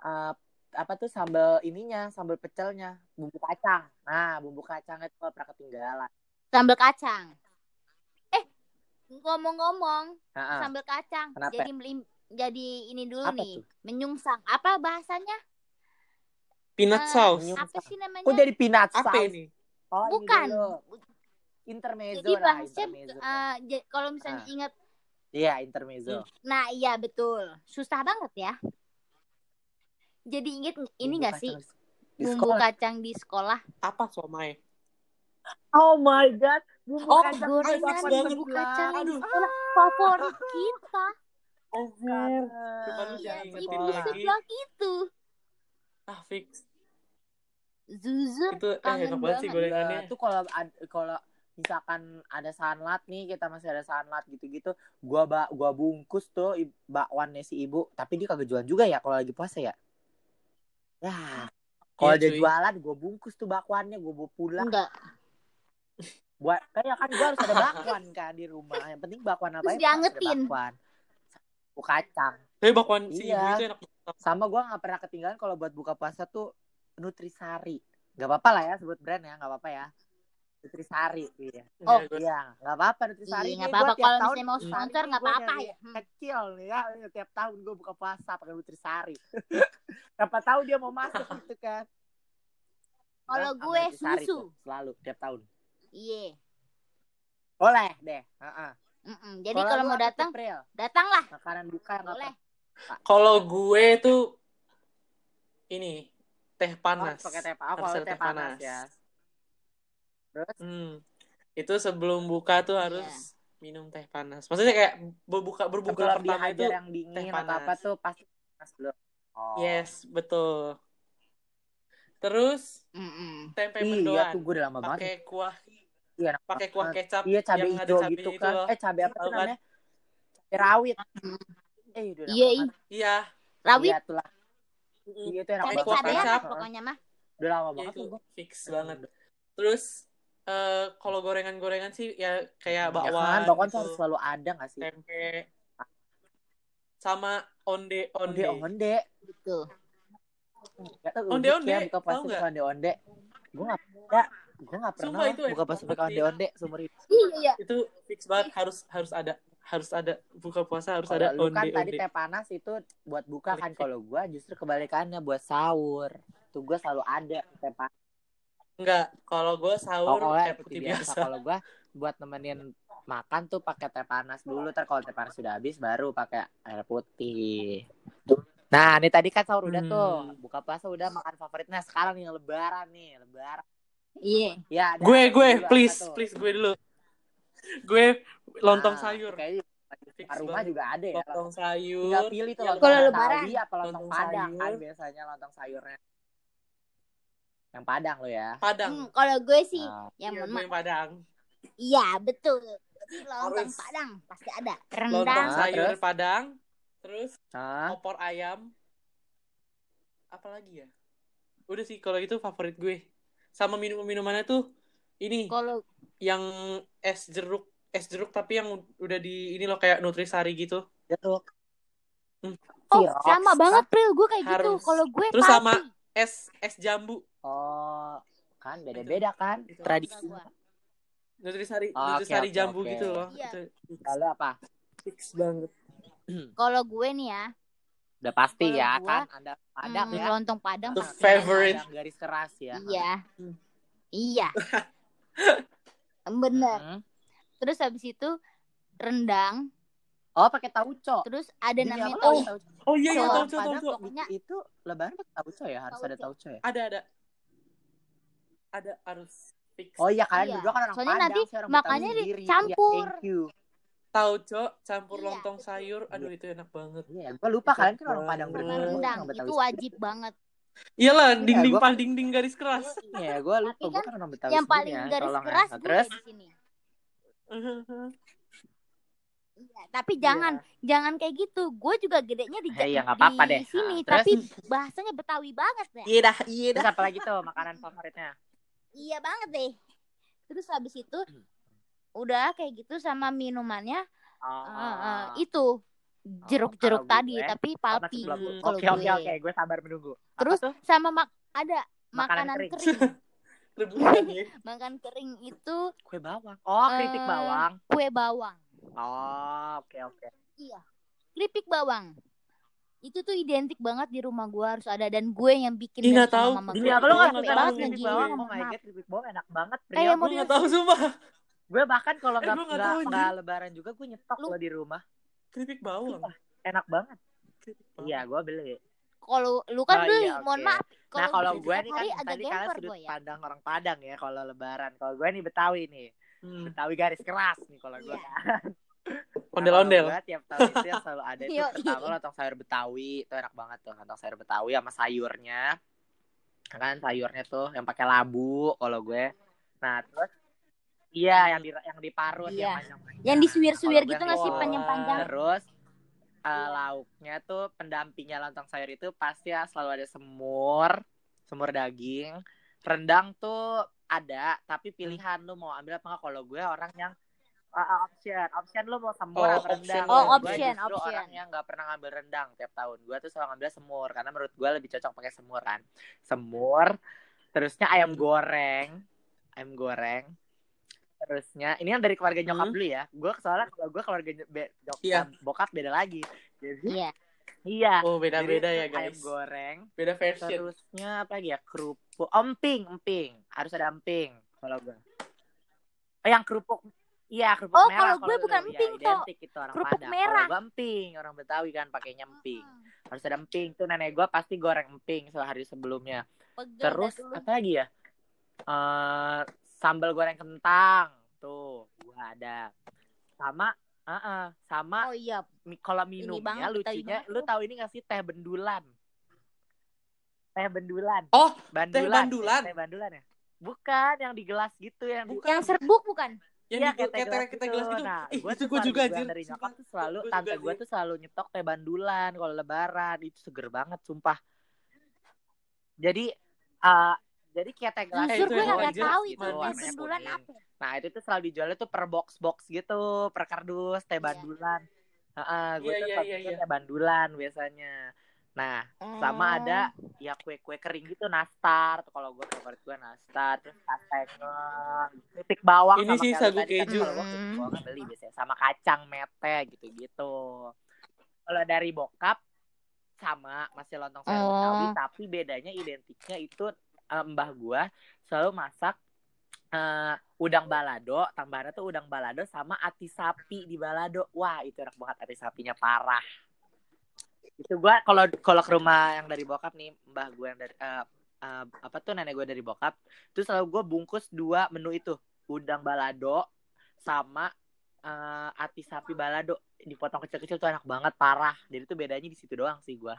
eh, apa tuh sambal ininya sambal pecelnya bumbu kacang nah bumbu kacangnya tuh nggak pernah ketinggalan Sambal kacang. Eh, ngomong-ngomong, Ah, ah. sambal kacang. Kenapa? Jadi melim- jadi ini dulu Apa nih, tuh? menyungsang. Apa bahasanya? Peanut Eh, sauce. Apa sih namanya? kok jadi peanut Apa sauce ini? oh ini Bukan. dulu. Intermezzo Jadi lah bahasnya eh, j- kalau misalnya Ah. ingat, Iya, intermezzo. nah iya betul, susah banget ya. Jadi inget ini Bumbu gak sih di bumbu sekolah. kacang di sekolah? Apa somai? Oh my god, bumbu Oh, kacang Gorengan bumbu kacang di Aduh. sekolah favorit kita. Depan lu Iya, jangan ingetin ibu lagi. sebelah itu. Ah, fix. Zuzur Itu eh kangen enak banget sih gorengannya. Nah, tuh kalau kalau misalkan ada sanlat nih, kita masih ada sanlat gitu-gitu, gua ba gua bungkus tuh bakwannya si ibu, tapi dia kagak jualan juga ya kalau lagi puasa ya. Ya, kalau Iya, dia cuy. jualan, gua bungkus tuh bakwannya, gua bawa pulang. Enggak. Buat kayak kan gua harus ada bakwan kan di rumah. Yang penting bakwan apa ya? ada. Bakwan. Bumbu kacang. Tapi bakwan si Iya. ibu itu enak. Sama gua nggak pernah ketinggalan kalau buat buka puasa tuh Nutrisari. Gak apa-apa lah ya sebut brand ya, gak apa-apa ya. Nutrisari, iya. Oh, Iya, gua- Iya, nggak apa-apa Nutrisari. Iya, nggak apa-apa. Kalau misalnya mau sponsor, nggak apa-apa ya. Kecil nih ya, tiap tahun gue buka puasa pakai Nutrisari. Siapa tahu dia mau masuk gitu kan. Kalau gue susu. tuh, selalu tiap tahun. Iya. Boleh deh. Heeh. Mm-mm. Jadi kalau mau datang, datanglah. makanan buka nggak Boleh. Kalau gue tuh ini teh Oh, panas. pakai teh panas. Harus kalau ada teh panas ya. Terus Hmm. Itu sebelum buka tuh harus minum teh panas. Maksudnya kayak berbuka berbuka sebelum pertama itu yang dingin teh atau apa panas. tuh pasti panas dulu. Oh. Yes, betul. Terus Mm-mm. tempe Iya mendoan tuh gue udah lama banget. pakai kuah Iya, pakai kuah kecap Iya cabai yang ada hijau gitu itu kan. loh. Eh cabai apa tuh kan? namanya? Cabai rawit. Hmm. Eh udah Iya, banget. Iya. Rawit, Iya tuh lah. Iya itu enak cabai Pakai kuah banget. lah kecap. pokoknya mah. Udah lama Ya, banget itu tuh fix banget. Terus eh kalau gorengan-gorengan sih ya kayak Ya bakwan, kan, bakwan tuh gitu, harus selalu ada gak sih? tempe. sama onde onde. onde onde gitu Gak tau Onde onde, ya buka pakai nggak? onde onde gue nggak pernah gue nggak pernah Sumpah, itu buka banget pakai sih. onde onde seumur hidup iya Itu fix banget harus harus ada harus ada buka puasa harus Kalau ada lu onde kan tadi onde. teh panas itu buat buka kan kalau gua justru kebalikannya buat sahur tuh gua selalu ada teh panas Enggak, kalau gue sahur Oh, kayak putih putih biasa. biasa. Kalau gua buat nemenin makan tuh pakai teh panas dulu. Ntar kalau teh panas sudah habis baru pakai air putih. Nah, ini tadi kan sahur udah Hmm. tuh. Buka puasa udah makan favoritnya. Sekarang nih lebaran nih, lebaran. iya Ya, ada Gue gue please tuh? please gue dulu. Gue lontong Nah, sayur. Kayaknya rumah banget. juga ada ya. Lontong Tinggal sayur. pilih tuh Yang lontong Kalau lontong Lontong Padang kan sayur. biasanya lontong sayurnya. Yang Padang lo ya. Padang. Hmm, kalau gue sih Nah, ya Iya, gue yang Padang. iya betul Jadi lontong Harus. padang pasti ada rendang Nah, sayur terus? Padang. Terus Hah? opor ayam. Apa lagi ya? Udah sih kalau itu favorit gue. Sama minum-minumannya tuh ini kalau yang es jeruk, es jeruk tapi yang udah di ini loh kayak nutrisari gitu. Jeruk. Hmm. oh Sirox, sama banget Pril gue kayak gitu Harus. kalau gue Terus pasti. sama es es jambu. Oh, kan beda-beda kan Itu. tradisi. Nutrisari, Oh, nutrisari oke, jambu oke. gitu loh. Iya. Itu Lalu apa? fix banget. kalau gue nih ya Udah pasti Kalau ya gua, kan Anda Padang hmm, ya. lontong padang The pasti favorite. Padang garis keras ya. iya Hmm. iya bener Hmm. terus habis itu rendang Oh, pakai tauco. terus ada namanya pakai tauco? Oh iya iya Kalau tahu Orang tahu Padang tahu. pokoknya- itu lebaran pakai tauco ya, harus ada Tauco. tauco ya. Ada ada. Ada harus fix. Oh iya kalian Iya. berdua kan orang Soalnya Padang, nanti orang makannya dicampur. Iya, thank you. Tauco campur Iya. lontong sayur. Aduh itu enak banget. Iya, gua lupa kalian kan orang Padang berdua. rendang itu wajib banget Iyalah Iya, dinding gua- pal dinding garis keras. Iya, gua lupa, Tapi gua kan kan orang Betawi yang paling ya, garis tolong ya. keras gue Terus di sini Iya, tapi jangan Iya. jangan kayak gitu. Gue juga gedenya di, Eh, iya, nggak apa-apa di deh. sini, Nah, terus? tapi bahasanya Betawi banget ya. Iya dah, iya Terus apa lagi tuh makanan favoritnya? Iya banget deh. Terus habis itu Hmm. udah kayak gitu sama minumannya Oh. eh, eh, itu jeruk-jeruk kalau tadi gue- tapi Oh, palpi. kalau Oke, oke, oke. Gue sabar menunggu. Terus sama mak ada Makanan makanan kering. kering. Rebutan ya. Makan kering itu Kue bawang. Oh, keripik Eh, bawang. kue bawang. Oh, oke, oke. Iya. Keripik bawang. Itu tuh identik banget di rumah gua harus ada dan gue yang bikin nggak sama tahu. mama gue. apa lu Itu nggak tahu banget ngegiling, bawang? Oh mohon my maaf. god, keripik bawang enak banget. Kayak mau Gue nggak tahu sumpah. Gue bahkan kalau Eh, nggak nggak nggak lebaran juga gue nyetok loh di rumah. Keripik bawang. Enak banget. Iya, gue beli. Kalau lu kan Oh, beli, iya, mohon oke. maaf. Nah, kalau gue nih kan tadi kalian sudut gue ya. pandang orang Padang ya kalau lebaran. Kalau gue nih Betawi nih. Hmm. Betawi garis keras nih kalau gue. Iya. Ondel-ondel. Tiap tahun itu yang selalu ada itu pertama lontong sayur Betawi itu enak banget tuh lontong sayur Betawi sama sayurnya kan sayurnya tuh yang pakai labu kalau gue nah terus iya yang di yang diparut Iya. yang panjang Yang disuir-suir Kalau gue gitu nggak sih panjang-panjang? terus eh, lauknya tuh pendampingnya lontong sayur itu pasti ya selalu ada semur semur daging rendang tuh ada tapi pilihan lu mau ambil apa enggak kalau gue orang yang uh, option option lu mau semur Oh, atau rendang option. Oh, Gue option, justru option. orang yang nggak pernah ngambil rendang tiap tahun gue tuh selalu ngambil semur karena menurut gue lebih cocok pakai semur kan semur terusnya ayam goreng ayam goreng terusnya ini kan dari keluarga nyokap Hmm. dulu ya gue soalnya kalau gue keluarga be- nyokap Iya. bokap beda lagi jadi Iya. iya Oh beda-beda Jadi, ya ayam guys. goreng Beda version. terusnya apa lagi ya kerupuk oh, emping emping harus ada emping kalau gue oh yang kerupuk iya kerupuk Oh, merah kalau gue bukan Ya, emping, identik itu orang Kerupuk Padang. merah. kalau gue emping orang Betawi kan pakainya emping. Harus ada emping. Tuh nenek gue pasti goreng emping sehari sebelumnya. Pegel terus apa lagi ya? Eh sambal goreng kentang. Tuh gua ada. Sama uh sama Oh iya, kalau Ini minumnya lucunya lu tahu ini gak sih? Teh bendulan. Teh bendulan. Oh, bandulan bandulan? teh bandulan ya? Bukan yang di gelas gitu yang di Bukan. yang serbuk bukan? Yang Iya, di kayak teh kita gelas kita gelas gitu. Nah, Ih, gua itu gue juga anjir. dari nyokap tuh selalu Gua tante gue tuh selalu nyetok teh bandulan kalau lebaran itu seger banget sumpah jadi eh jadi kayak teh gelas Eh, Jujur itu gue wajar. tahu itu teh kuning. apa. Nah itu tuh selalu dijualnya tuh per box box gitu, per kardus teh Iya. bandulan. Heeh, gue Iya, tuh iya, sausnya iya, kayak bandulan biasanya. Nah, sama Oh. ada ya kue-kue kering gitu nastar tuh kalau gue favorit gue nastar terus kastengel titik bawang Ini sama sih sagu kan keju. kalau gue titik Hmm. bawang beli biasanya sama kacang mete gitu-gitu kalau dari bokap sama masih lontong sayur Oh. betawi tapi bedanya identiknya itu eh, mbah gue selalu masak eh, udang balado tambahannya tuh udang balado sama ati sapi di balado wah itu enak banget ati sapinya parah itu gua kalau kalau ke rumah yang dari bokap nih mbah gue yang dari eh, eh, apa tuh nenek gue dari bokap terus selalu gue bungkus dua menu itu udang balado sama eh, ati sapi balado dipotong kecil-kecil tuh enak banget parah jadi tuh bedanya di situ doang sih gua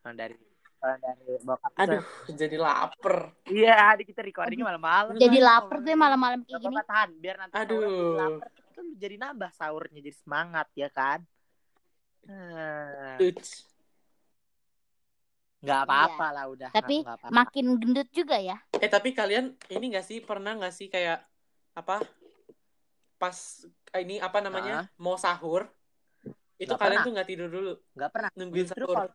kalau dari kalau dari bokap tuh- Aduh, jadi lapar. iya di kita recordingnya malam-malam Jadi lapar tuh ya malam-malam kayak gini. tahan biar nanti Aduh. lapar kan jadi nambah sahurnya jadi semangat ya kan Hmm. Uts. Nggak apa-apa lah udah Iya. Tapi nggak apa-apa. Makin gendut juga ya. Eh tapi kalian ini gak sih pernah gak sih kayak apa pas eh, ini apa namanya mau sahur itu Nggak kalian pernah. tuh nggak tidur dulu nggak pernah nungguin Justru sahur. kalau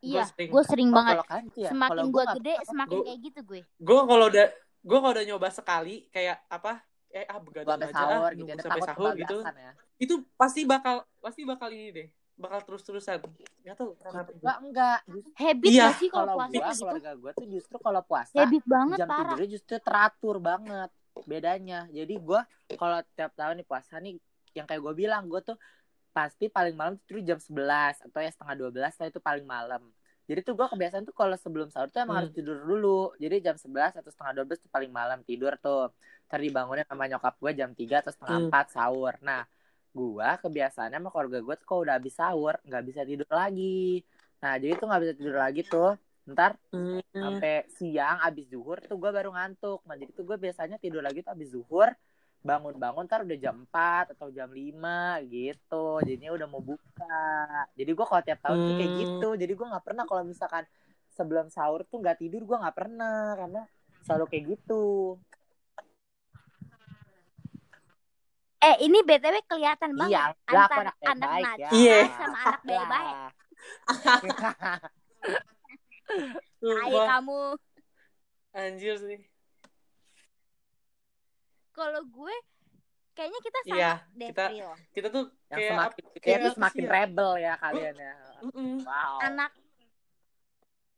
Iya, gue sering oh, banget. kalau kalian tuh ya, Semakin gue gua nggak gede, pernah. semakin Gua- kayak gitu gue. Gue kalau udah gue kalau udah nyoba sekali kayak apa eh ah begadang aja sahur ah, gitu ya sampai sahur gitu kebablasan ya itu pasti bakal pasti bakal ini deh bakal terus terusan nggak tahu kenapa Gua enggak Justru Habit Iya, gak sih kalau kalau puasa gua gitu? keluarga gua tuh justru kalau puasa Habit banget jam parah. tidurnya justru teratur banget bedanya. Jadi gua kalau tiap tahun nih puasa nih yang kayak gue bilang gue tuh pasti paling malam tidur jam 11 atau ya setengah 12 lah itu paling malam. Jadi tuh gue kebiasaan tuh kalau sebelum sahur tuh emang Hmm. harus tidur dulu. Jadi jam 11 atau setengah 12 tuh paling malam tidur tuh. Ntar dibangunin sama nyokap gue jam 3 atau setengah Hmm. 4 sahur. Nah gua kebiasaannya sama keluarga gue tuh kalau udah habis sahur nggak bisa tidur lagi. Nah jadi tuh nggak bisa tidur lagi tuh. Ntar Hmm. sampai siang abis zuhur tuh gue baru ngantuk. Nah jadi tuh gue biasanya tidur lagi tuh abis zuhur bangun-bangun ntar udah jam 4 atau jam 5 gitu. Jadinya udah mau buka. Jadi gue kalau tiap tahun tuh kayak Hmm. gitu. Jadi gue nggak pernah kalau misalkan sebelum sahur tuh nggak tidur gue nggak pernah. Karena selalu kayak gitu Eh ini BTW kelihatan banget iya enggak aku antara anak anak baik nakal ya Iya. sama anak baik-baik. Hai kamu. anjir sih Kalau gue kayaknya kita sama Iya, deh kita- Pril. kita tuh yang kayak semakin kayak kayak tuh semakin ya? rebel ya kalian ya wow Anak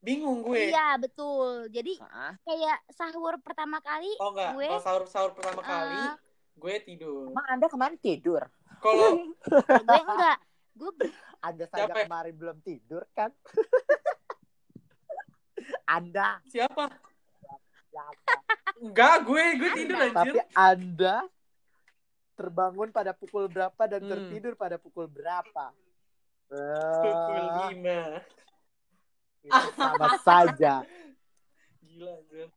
bingung gue iya betul. Jadi Hah? kayak sahur pertama kali oh enggak gue kalau sahur sahur pertama kali eh, gue tidur emang anda kemarin tidur kalau gue enggak. Gue Anda saja Siapa? kemarin belum tidur kan? anda, siapa siapa? enggak gue gue tidur anjir tapi Anda terbangun pada pukul berapa dan Hmm. tertidur pada pukul berapa? pukul Eh, lima itu sama saja. gila anjir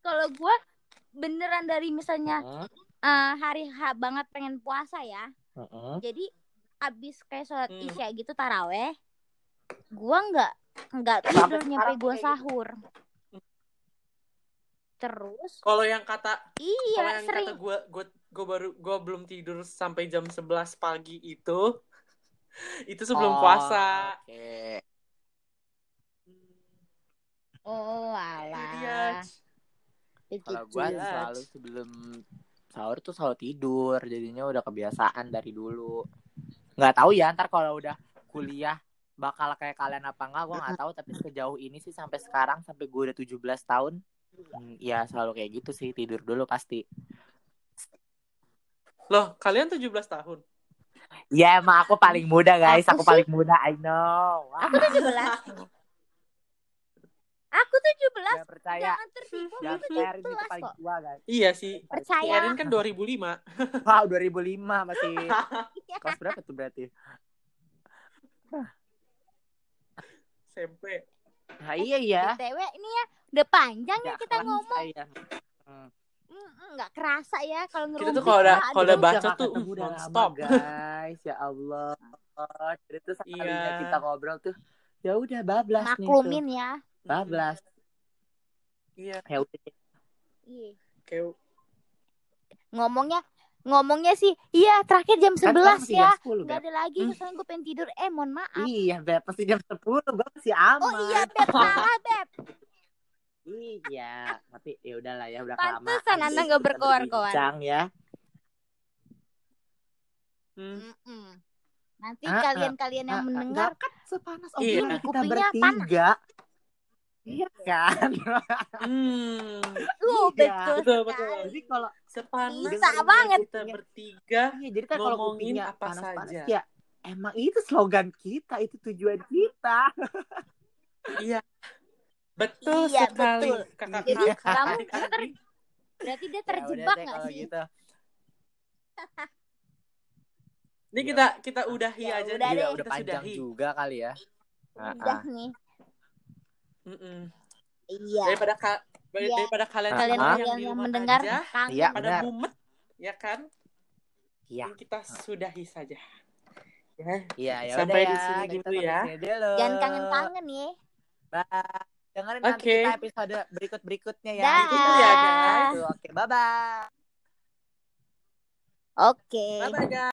kalau gue beneran dari misalnya Hah? eh, hari H banget pengen puasa ya. Heeh. Jadi abis kayak sholat Hmm. isya gitu taraweh, gue nggak nggak tidur nyampe kayak gitu. sahur. Terus kalau yang kata kalau iya yang sering kata gue gue gue baru gue belum tidur sampai jam 11 pagi itu itu sebelum Oh, puasa Oke. oh alah Kalau begitu. gua Jelas. selalu sebelum sahur tuh selalu tidur, jadinya udah kebiasaan dari dulu. Nggak tahu ya, ntar kalau udah kuliah bakal kayak kalian apa enggak, gua nggak tahu. Tapi sejauh ini sih sampai sekarang, sampai gue udah 17 tahun, hmm, ya selalu kayak gitu sih, tidur dulu pasti. loh kalian 17 tahun Ya emang aku paling muda guys, Aku aku, paling muda, I know. Aku 17. Aku 17. Jangan percaya, Jangan tertipu. jangan percaya Erin itu 17 paling kok. tua guys. iya sih si Percaya. Erin kan 2005 Wow, 2005 masih kelas berapa tuh berarti? SMP Nah, iya iya. BTW ini ya udah panjang ya kita ngomong. ya. Hmm. Mm, Nggak kerasa ya kalau Kita ngerumpi. tuh kalau udah- kalau udah Kita baca tuh, uh, udah lama, non-stop. guys ya Allah jadi tuh sekalinya Iya. kita ngobrol tuh ya udah bablas nih tuh maklumin ya. bablas iya ya udah Iya. kayak Ngomongnya ngomongnya sih iya terakhir jam Kan sekarang 11 masih ya jam 10, nggak ada lagi Hmm. soalnya gue pengen tidur eh mohon maaf Iya, Beb. Pasti jam 10. Gue masih aman. oh iya beb salah beb Iya, tapi ya udahlah ya udah Pantesan kelamaan Anda sih nggak berbincang ya. Hmm. Nanti Ah, ah. kalian-kalian yang Ah, mendengar kan sepanas Iya. obrolan kita Kupingnya bertiga. Iya kan? Hmm. uh Iya. betul Betul, sekali. betul. Jadi kalau Sepanas Bisa banget. kita bertiga. iya, jadi kan kalau Ngomongin kupingnya apa panas-panas saja. ya emang itu slogan kita, itu tujuan kita. Iya. Betul Iya, sekali. betul. Kakak Jadi kakak kamu adik-adik. berarti dia Ya udah terjebak nggak kalau sih gitu. Ini kita kita udahi Ya aja udah nih. Iya, deh. udah Kita panjang sudahi. juga kali ya. Ah, udah ah. Iya Daripada ka- Iya. daripada kalian kalian di yang rumah mendengar aja, Iya, pada benar. mumet, ya kan? Iya. Ini kita sudahi saja. Ya. Iya, ya Sampai di sini dulu ya. sini dulu. jangan kangen-kangen ya Bye. Dengerin nanti Oke. kita episode berikut-berikutnya ya. Dah. Itu ya, guys. Oke, bye-bye. oke Bye bye guys.